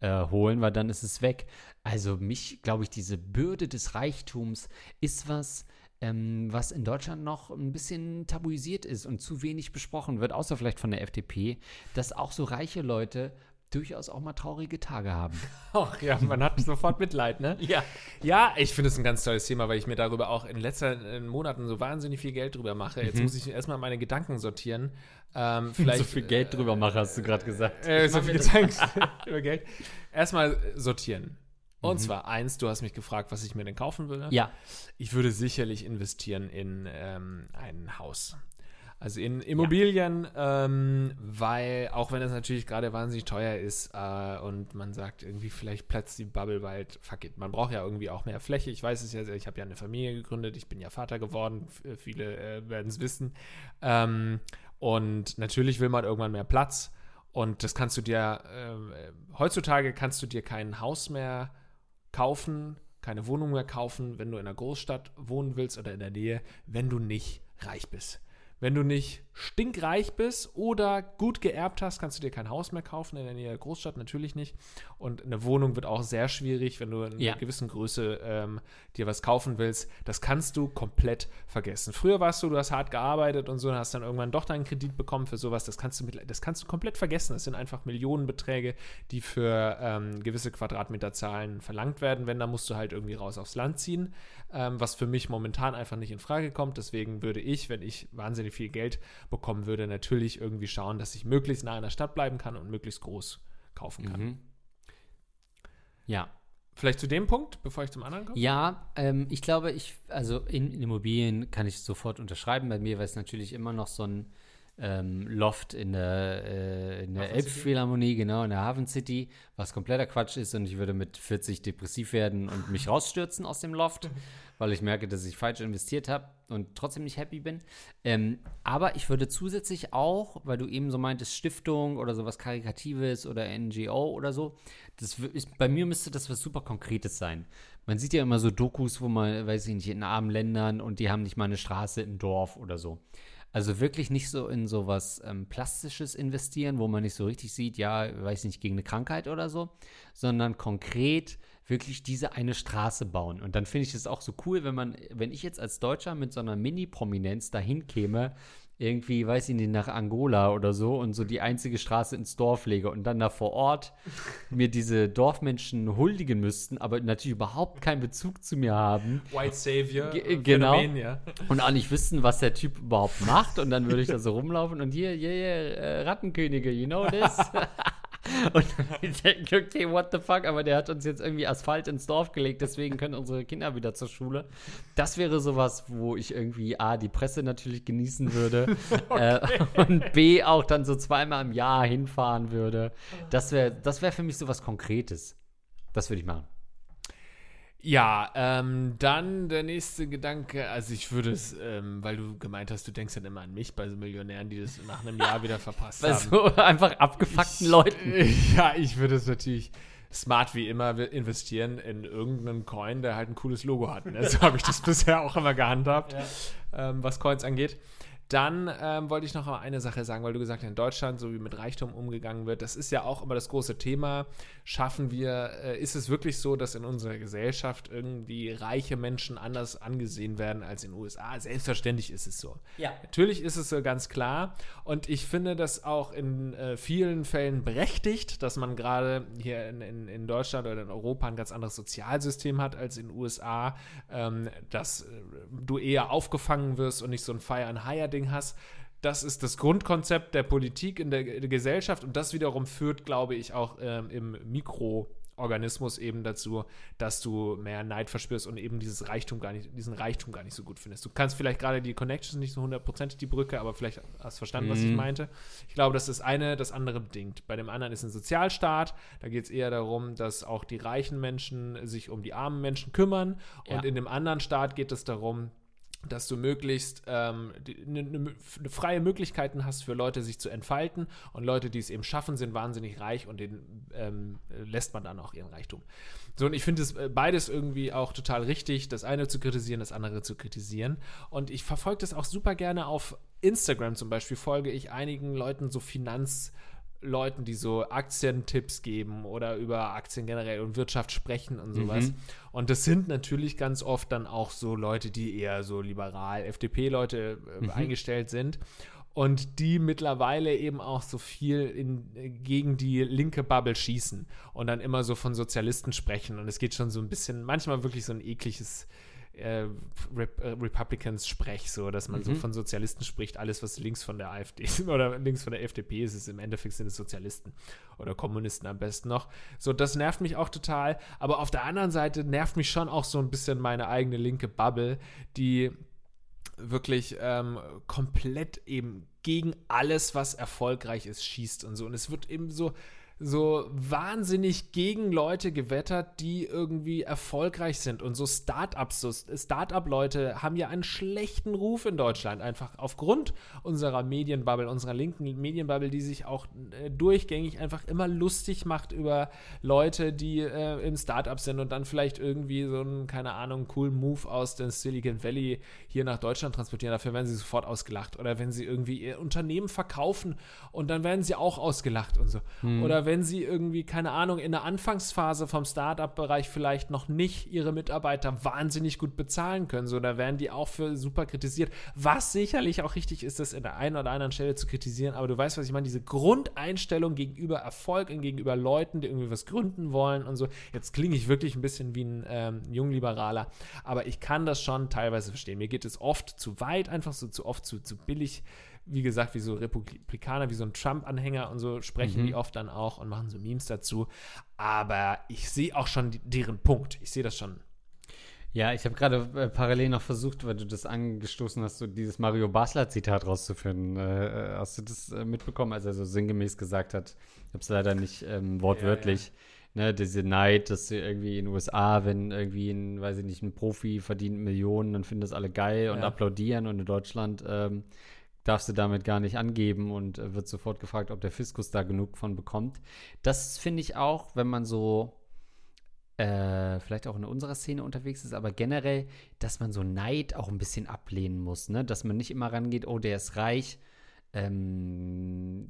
äh, holen, weil dann ist es weg. Also mich, glaube ich, diese Bürde des Reichtums ist was, ähm, was in Deutschland noch ein bisschen tabuisiert ist und zu wenig besprochen wird, außer vielleicht von der FDP, dass auch so reiche Leute durchaus auch mal traurige Tage haben. Ach ja, man hat sofort Mitleid, ne? Ja. Ja, ich finde es ein ganz tolles Thema, weil ich mir darüber auch in den letzten Monaten so wahnsinnig viel Geld drüber mache. Jetzt muss ich erstmal meine Gedanken sortieren. Ähm, vielleicht so viel Geld drüber mache, hast du gerade gesagt. Äh, so viel Gedanken über Geld. Erstmal sortieren. Und zwar eins, du hast mich gefragt, was ich mir denn kaufen würde. Ja. Ich würde sicherlich investieren in ähm, ein Haus. Also in Immobilien, ja. ähm, weil auch wenn es natürlich gerade wahnsinnig teuer ist äh, und man sagt, irgendwie vielleicht platzt die Bubble bald, fuck it, man braucht ja irgendwie auch mehr Fläche. Ich weiß es ja, ich habe ja eine Familie gegründet, ich bin ja Vater geworden, viele äh, werden es wissen. Ähm, und natürlich will man irgendwann mehr Platz. Und das kannst du dir, äh, heutzutage kannst du dir kein Haus mehr kaufen, keine Wohnung mehr kaufen, wenn du in einer Großstadt wohnen willst oder in der Nähe, wenn du nicht reich bist. Wenn du nicht stinkreich bist oder gut geerbt hast, kannst du dir kein Haus mehr kaufen in der Nähe der Großstadt, natürlich nicht. Und eine Wohnung wird auch sehr schwierig, wenn du in ja. einer gewissen Größe ähm, dir was kaufen willst. Das kannst du komplett vergessen. Früher warst du, du hast hart gearbeitet und so, und hast dann irgendwann doch deinen Kredit bekommen für sowas. Das kannst du, mit, das kannst du komplett vergessen. Das sind einfach Millionenbeträge, die für ähm, gewisse Quadratmeterzahlen verlangt werden. Wenn, dann musst du halt irgendwie raus aufs Land ziehen, ähm, was für mich momentan einfach nicht in Frage kommt. Deswegen würde ich, wenn ich wahnsinnig viel Geld bekommen würde, natürlich irgendwie schauen, dass ich möglichst nah in der Stadt bleiben kann und möglichst groß kaufen kann. Mhm. Ja. Vielleicht zu dem Punkt, bevor ich zum anderen komme? Ja, ähm, ich glaube, ich, also in, in, Immobilien kann ich sofort unterschreiben. Bei mir wäre es natürlich immer noch so ein ähm, Loft in der, äh, in der Elbphilharmonie, genau, in der Hafen City, was kompletter Quatsch ist und ich würde mit 40 depressiv werden und mich rausstürzen aus dem Loft. weil ich merke, dass ich falsch investiert habe und trotzdem nicht happy bin. Ähm, aber ich würde zusätzlich auch, weil du eben so meintest, Stiftung oder sowas Karikatives oder NGO oder so, das ist, bei mir müsste das was super Konkretes sein. Man sieht ja immer so Dokus, wo man, weiß ich nicht, in armen Ländern und die haben nicht mal eine Straße im Dorf oder so. Also wirklich nicht so in sowas ähm, Plastisches investieren, wo man nicht so richtig sieht, ja, weiß nicht, gegen eine Krankheit oder so, sondern konkret wirklich diese eine Straße bauen. Und dann finde ich es auch so cool, wenn man, wenn ich jetzt als Deutscher mit so einer Mini-Prominenz dahin käme, irgendwie, weiß ich nicht, nach Angola oder so und so die einzige Straße ins Dorf lege und dann da vor Ort mir diese Dorfmenschen huldigen müssten, aber natürlich überhaupt keinen Bezug zu mir haben. White Savior. G genau. Phänomen, ja. Und auch nicht wissen, was der Typ überhaupt macht und dann würde ich da so rumlaufen und hier, hier, hier, äh, Rattenkönige, you know this? Und wir denken, okay, what the fuck, aber der hat uns jetzt irgendwie Asphalt ins Dorf gelegt, deswegen können unsere Kinder wieder zur Schule. Das wäre sowas, wo ich irgendwie A, die Presse natürlich genießen würde okay. äh, und B, auch dann so zweimal im Jahr hinfahren würde. Das wäre das wär für mich sowas Konkretes. Das würde ich machen. Ja, ähm, dann der nächste Gedanke, also ich würde es, ähm, weil du gemeint hast, du denkst dann immer an mich bei so Millionären, die das nach einem Jahr wieder verpasst bei haben. Bei so einfach abgefuckten ich, Leuten. Ja, ich würde es natürlich smart wie immer investieren in irgendeinen Coin, der halt ein cooles Logo hat. Ne? So habe ich das bisher auch immer gehandhabt, ja. ähm, was Coins angeht. Dann ähm, wollte ich noch mal eine Sache sagen, weil du gesagt hast, in Deutschland, so wie mit Reichtum umgegangen wird, das ist ja auch immer das große Thema. Schaffen wir, äh, ist es wirklich so, dass in unserer Gesellschaft irgendwie reiche Menschen anders angesehen werden als in den USA? Selbstverständlich ist es so. Ja. Natürlich ist es so ganz klar. Und ich finde das auch in äh, vielen Fällen berechtigt, dass man gerade hier in, in, in, Deutschland oder in Europa ein ganz anderes Sozialsystem hat als in den USA, ähm, dass äh, du eher aufgefangen wirst und nicht so ein Fire and Hire Ding hast. Das ist das Grundkonzept der Politik in der, Gesellschaft und das wiederum führt, glaube ich, auch ähm, im Mikroorganismus eben dazu, dass du mehr Neid verspürst und eben dieses Reichtum gar nicht, diesen Reichtum gar nicht so gut findest. Du kannst vielleicht gerade die Connections nicht so hundertprozentig die Brücke, aber vielleicht hast du verstanden, mhm. was ich mhm. meinte. Ich glaube, das ist eine, das andere bedingt. Bei dem anderen ist ein Sozialstaat. Da geht es eher darum, dass auch die reichen Menschen sich um die armen Menschen kümmern. Ja. Und in dem anderen Staat geht es darum, dass du möglichst ähm, ne, ne, ne, freie Möglichkeiten hast für Leute, sich zu entfalten und Leute, die es eben schaffen, sind wahnsinnig reich und denen ähm, lässt man dann auch ihren Reichtum. So, und ich finde es äh, beides irgendwie auch total richtig, das eine zu kritisieren, das andere zu kritisieren. Und ich verfolge das auch super gerne auf Instagram zum Beispiel, folge ich einigen Leuten so Finanz- Leuten, die so Aktientipps geben oder über Aktien generell und Wirtschaft sprechen und sowas. Mhm. Und das sind natürlich ganz oft dann auch so Leute, die eher so liberal, FDP-Leute äh, mhm. eingestellt sind und die mittlerweile eben auch so viel in, gegen die linke Bubble schießen und dann immer so von Sozialisten sprechen. Und es geht schon so ein bisschen, manchmal wirklich so ein ekliges äh, Rep äh, Republicans Sprech, so dass man mhm. so von Sozialisten spricht, alles was links von der AfD oder links von der FDP ist, ist im Endeffekt sind es Sozialisten oder Kommunisten am besten noch. So, das nervt mich auch total. Aber auf der anderen Seite nervt mich schon auch so ein bisschen meine eigene linke Bubble, die wirklich ähm, komplett eben gegen alles, was erfolgreich ist, schießt und so. Und es wird eben so so wahnsinnig gegen Leute gewettert, die irgendwie erfolgreich sind. Und so Startups, so Startup-Leute haben ja einen schlechten Ruf in Deutschland, einfach aufgrund unserer Medienbubble, unserer linken Medienbubble, die sich auch äh, durchgängig einfach immer lustig macht über Leute, die äh, im Startup sind und dann vielleicht irgendwie so einen, keine Ahnung, coolen Move aus dem Silicon Valley hier nach Deutschland transportieren. Dafür werden sie sofort ausgelacht. Oder wenn sie irgendwie ihr Unternehmen verkaufen und dann werden sie auch ausgelacht und so. Hm. Oder wenn sie irgendwie, keine Ahnung, in der Anfangsphase vom Startup-Bereich vielleicht noch nicht ihre Mitarbeiter wahnsinnig gut bezahlen können. So, da werden die auch für super kritisiert. Was sicherlich auch richtig ist, das in der einen oder anderen Stelle zu kritisieren. Aber du weißt, was ich meine, diese Grundeinstellung gegenüber Erfolg und gegenüber Leuten, die irgendwie was gründen wollen und so. Jetzt klinge ich wirklich ein bisschen wie ein ähm, Jungliberaler, aber ich kann das schon teilweise verstehen. Mir geht es oft zu weit, einfach so zu oft zu, zu billig wie gesagt, wie so Republikaner, wie so ein Trump-Anhänger und so sprechen mhm. die oft dann auch und machen so Memes dazu. Aber ich sehe auch schon deren Punkt. Ich sehe das schon. Ja, ich habe gerade äh, parallel noch versucht, weil du das angestoßen hast, so dieses Mario Basler-Zitat rauszufinden. Äh, äh hast du das äh, mitbekommen, als er so sinngemäß gesagt hat? Ich habe es leider nicht ähm, wortwörtlich. Ja, ja. Ne, diese Neid, dass irgendwie in den USA, wenn irgendwie ein, weiß ich nicht, ein Profi verdient Millionen, dann finden das alle geil und applaudieren und in Deutschland ähm, darfst du damit gar nicht angeben und äh, wird sofort gefragt, ob der Fiskus da genug von bekommt. Das finde ich auch, wenn man so äh, vielleicht auch in unserer Szene unterwegs ist, aber generell, dass man so Neid auch ein bisschen ablehnen muss, ne? Dass man nicht immer rangeht, oh, der ist reich, ähm,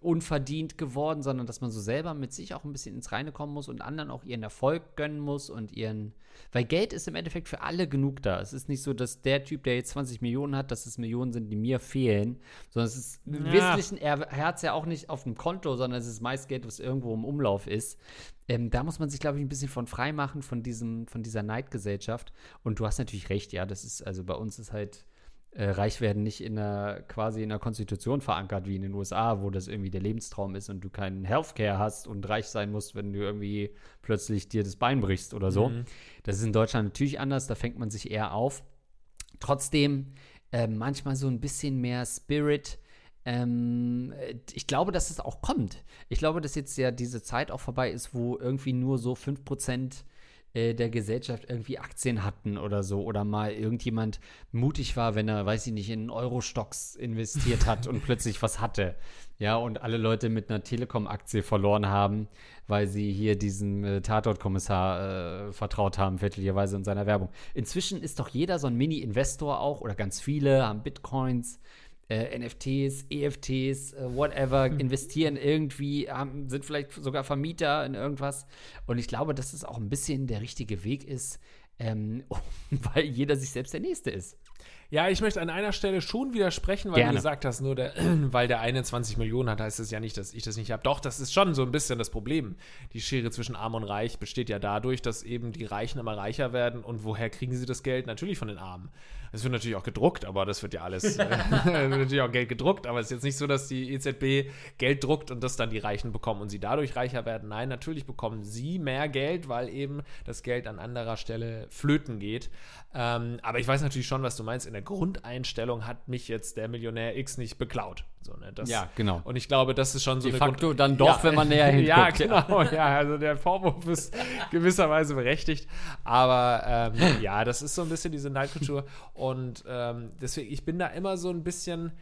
unverdient geworden, sondern dass man so selber mit sich auch ein bisschen ins Reine kommen muss und anderen auch ihren Erfolg gönnen muss und ihren. Weil Geld ist im Endeffekt für alle genug da. Es ist nicht so, dass der Typ, der jetzt 20 Millionen hat, dass es Millionen sind, die mir fehlen, sondern es ist im ja. Wesentlichen, er, er hat es ja auch nicht auf dem Konto, sondern es ist meist Geld, was irgendwo im Umlauf ist. Ähm, da muss man sich, glaube ich, ein bisschen von frei machen, von, diesem, von dieser Neidgesellschaft. Und du hast natürlich recht, ja, das ist, also bei uns ist halt äh, reich werden nicht in der, quasi in der Konstitution verankert wie in den USA, wo das irgendwie der Lebenstraum ist und du keinen Healthcare hast und reich sein musst, wenn du irgendwie plötzlich dir das Bein brichst oder so. Mhm. Das ist in Deutschland natürlich anders, da fängt man sich eher auf. Trotzdem äh, manchmal so ein bisschen mehr Spirit. Ähm, ich glaube, dass es auch kommt. Ich glaube, dass jetzt ja diese Zeit auch vorbei ist, wo irgendwie nur so 5% äh, der Gesellschaft irgendwie Aktien hatten oder so oder mal irgendjemand mutig war, wenn er, weiß ich nicht, in Euro-Stocks investiert hat und plötzlich was hatte. Ja, und alle Leute mit einer Telekom-Aktie verloren haben, weil sie hier diesem äh, Tatort-Kommissar äh, vertraut haben, väterlicherweise in seiner Werbung. Inzwischen ist doch jeder so ein Mini-Investor auch oder ganz viele haben Bitcoins äh, NFTs, EFTs, äh, whatever, mhm. investieren irgendwie, haben, sind vielleicht sogar Vermieter in irgendwas. Und ich glaube, dass es auch ein bisschen der richtige Weg ist, ähm, weil jeder sich selbst der Nächste ist. Ja, ich möchte an einer Stelle schon widersprechen, weil Gerne. du gesagt hast, nur der, weil der 21 Millionen hat, heißt es ja nicht, dass ich das nicht habe. Doch, das ist schon so ein bisschen das Problem. Die Schere zwischen Arm und Reich besteht ja dadurch, dass eben die Reichen immer reicher werden. Und woher kriegen sie das Geld? Natürlich von den Armen. Es wird natürlich auch gedruckt, aber das wird ja alles, äh, wird natürlich auch Geld gedruckt, aber es ist jetzt nicht so, dass die EZB Geld druckt und das dann die Reichen bekommen und sie dadurch reicher werden. Nein, natürlich bekommen sie mehr Geld, weil eben das Geld an anderer Stelle flöten geht. Ähm, aber ich weiß natürlich schon, was du meinst. In der Grundeinstellung hat mich jetzt der Millionär X nicht beklaut. So, ne, das, ja, genau. Und ich glaube, das ist schon so De facto Grund dann doch, ja, wenn man näher hinguckt. ja, genau. Ja, also der Vorwurf ist gewisserweise berechtigt. Aber ähm, ja, das ist so ein bisschen diese Neidkultur. Und ähm, deswegen, ich bin da immer so ein bisschen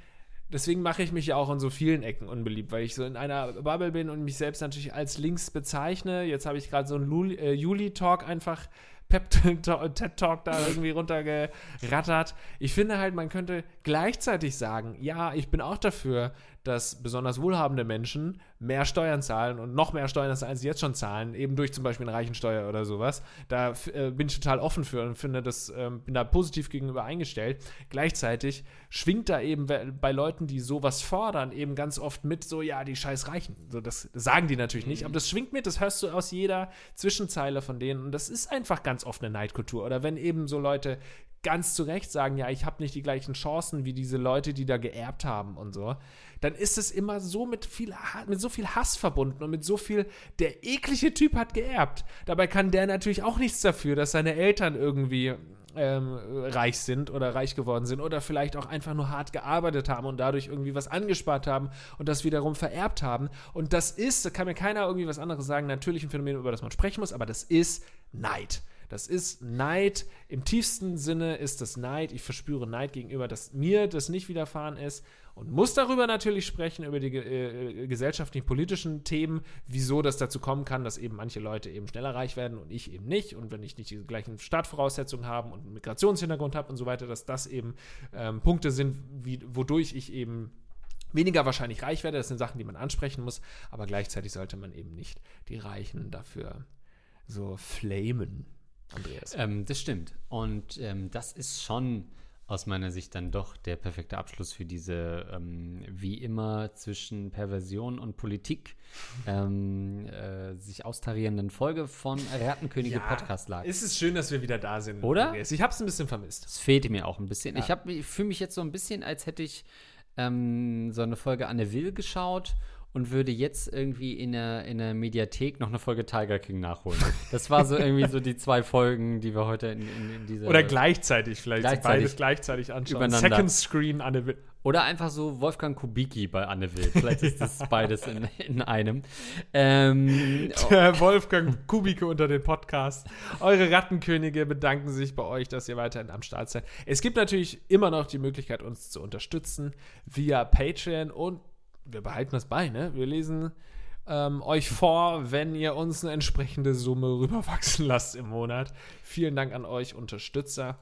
deswegen mache ich mich ja auch in so vielen Ecken unbeliebt, weil ich so in einer Bubble bin und mich selbst natürlich als links bezeichne. Jetzt habe ich gerade so einen äh, Juli-Talk einfach Pep-TED-Talk da irgendwie runtergerattert. Ich finde halt, man könnte gleichzeitig sagen, ja, ich bin auch dafür, dass besonders wohlhabende Menschen mehr Steuern zahlen und noch mehr Steuern, als sie jetzt schon zahlen, eben durch zum Beispiel eine Reichensteuer oder sowas. Da äh, bin ich total offen für und finde das, äh, bin da positiv gegenüber eingestellt. Gleichzeitig schwingt da eben bei Leuten, die sowas fordern, eben ganz oft mit so, ja, die scheiß Reichen. So, das, das sagen die natürlich nicht, mhm. aber das schwingt mit, das hörst du aus jeder Zwischenzeile von denen und das ist einfach ganz oft eine Neidkultur. Oder wenn eben so Leute ganz zu Recht sagen, ja, ich habe nicht die gleichen Chancen wie diese Leute, die da geerbt haben und so, dann ist es immer so mit, viel, mit so viel Hass verbunden und mit so viel, der eklige Typ hat geerbt. Dabei kann der natürlich auch nichts dafür, dass seine Eltern irgendwie ähm, reich sind oder reich geworden sind oder vielleicht auch einfach nur hart gearbeitet haben und dadurch irgendwie was angespart haben und das wiederum vererbt haben. Und das ist, da kann mir keiner irgendwie was anderes sagen, natürlich ein Phänomen, über das man sprechen muss, aber das ist Neid. Das ist Neid. Im tiefsten Sinne ist das Neid. Ich verspüre Neid gegenüber, dass mir das nicht widerfahren ist und muss darüber natürlich sprechen, über die äh, gesellschaftlichen, politischen Themen, wieso das dazu kommen kann, dass eben manche Leute eben schneller reich werden und ich eben nicht. Und wenn ich nicht die gleichen Startvoraussetzungen habe und einen Migrationshintergrund habe und so weiter, dass das eben ähm, Punkte sind, wie, wodurch ich eben weniger wahrscheinlich reich werde. Das sind Sachen, die man ansprechen muss, aber gleichzeitig sollte man eben nicht die Reichen dafür so flamen. Andreas. Ähm, das stimmt. Und ähm, das ist schon aus meiner Sicht dann doch der perfekte Abschluss für diese, ähm, wie immer, zwischen Perversion und Politik ähm, äh, sich austarierenden Folge von Rattenkönige ja, Podcast lag. Es ist schön, dass wir wieder da sind. Oder? Andreas. Ich habe es ein bisschen vermisst. Es fehlte mir auch ein bisschen. Ja. Ich, ich fühle mich jetzt so ein bisschen, als hätte ich ähm, so eine Folge Anne Will geschaut und würde jetzt irgendwie in der, in der Mediathek noch eine Folge Tiger King nachholen. Das war so irgendwie so die zwei Folgen, die wir heute in, in, in dieser. Oder gleichzeitig vielleicht. Gleichzeitig beides gleichzeitig anschauen. Second Screen Anne Will. Oder einfach so Wolfgang Kubicki bei Anne Will. Vielleicht ist das beides in, in einem. Ähm, Der Wolfgang Kubicki unter den Podcast. Eure Rattenkönige bedanken sich bei euch, dass ihr weiterhin am Start seid. Es gibt natürlich immer noch die Möglichkeit, uns zu unterstützen via Patreon und wir behalten das bei, ne? Wir lesen ähm, euch vor, wenn ihr uns eine entsprechende Summe rüberwachsen lasst im Monat. Vielen Dank an euch Unterstützer.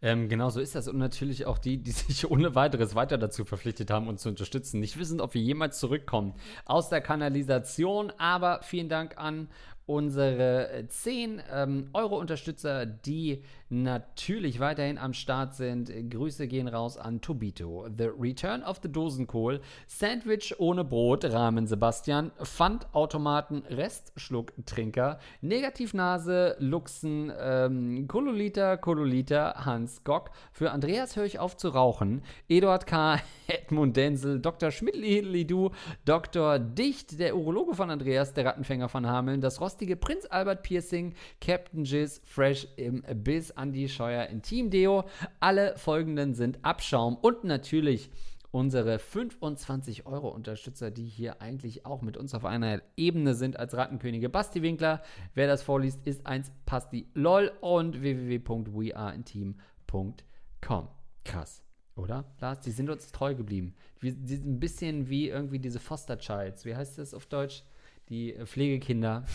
Ähm, genau so ist das. Und natürlich auch die, die sich ohne weiteres weiter dazu verpflichtet haben, uns zu unterstützen. Nicht wissen, ob wir jemals zurückkommen aus der Kanalisation. Aber vielen Dank an unsere 10 ähm, Euro-Unterstützer, die natürlich weiterhin am Start sind. Grüße gehen raus an Tobito, The Return of the Dosenkohl, Sandwich ohne Brot, Rahmen Sebastian, Pfandautomaten, Restschlucktrinker, Negativnase, Luxen, ähm, Kololita, Kololita, Hans Gock. Für Andreas höre ich auf zu rauchen. Eduard K., Edmund Denzel, Dr. Schmidli-Du, Dr. Dicht, der Urologe von Andreas, der Rattenfänger von Hameln, das rostige Prinz Albert Piercing, Captain Jizz, Fresh im Biss, Andi Scheuer Intim Deo. Alle folgenden sind Abschaum und natürlich unsere 25 Euro Unterstützer, die hier eigentlich auch mit uns auf einer Ebene sind als Rattenkönige. Basti Winkler, wer das vorliest, ist eins Pasti LOL und www.weareinteam.com. Krass, oder? Lars, die sind uns treu geblieben. Die, die sind ein bisschen wie irgendwie diese Foster Childs. Wie heißt das auf Deutsch? Die äh, Pflegekinder,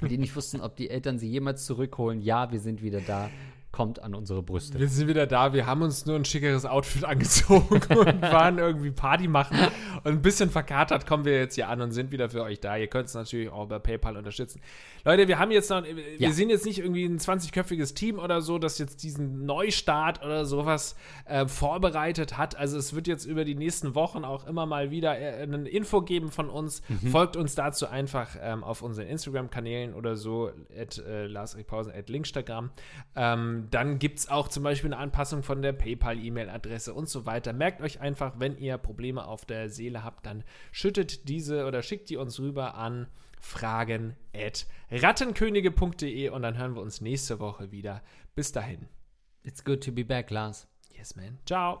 die nicht wussten, ob die Eltern sie jemals zurückholen. Ja, wir sind wieder da kommt an unsere Brüste. Wir sind wieder da. Wir haben uns nur ein schickeres Outfit angezogen und waren irgendwie Party machen. Und ein bisschen verkatert kommen wir jetzt hier an und sind wieder für euch da. Ihr könnt es natürlich auch über PayPal unterstützen. Leute, wir haben jetzt noch, wir ja. sind jetzt nicht irgendwie ein 20-köpfiges Team oder so, das jetzt diesen Neustart oder sowas äh, vorbereitet hat. Also es wird jetzt über die nächsten Wochen auch immer mal wieder äh, eine Info geben von uns. Mhm. Folgt uns dazu einfach ähm, auf unseren Instagram-Kanälen oder so, at äh, Lars at Linkstagram. Ähm, dann gibt es auch zum Beispiel eine Anpassung von der PayPal-E-Mail-Adresse und so weiter. Merkt euch einfach, wenn ihr Probleme auf der Seele habt, dann schüttet diese oder schickt die uns rüber an fragen.rattenkönige.de und dann hören wir uns nächste Woche wieder. Bis dahin. It's good to be back, Lars. Yes, man. Ciao.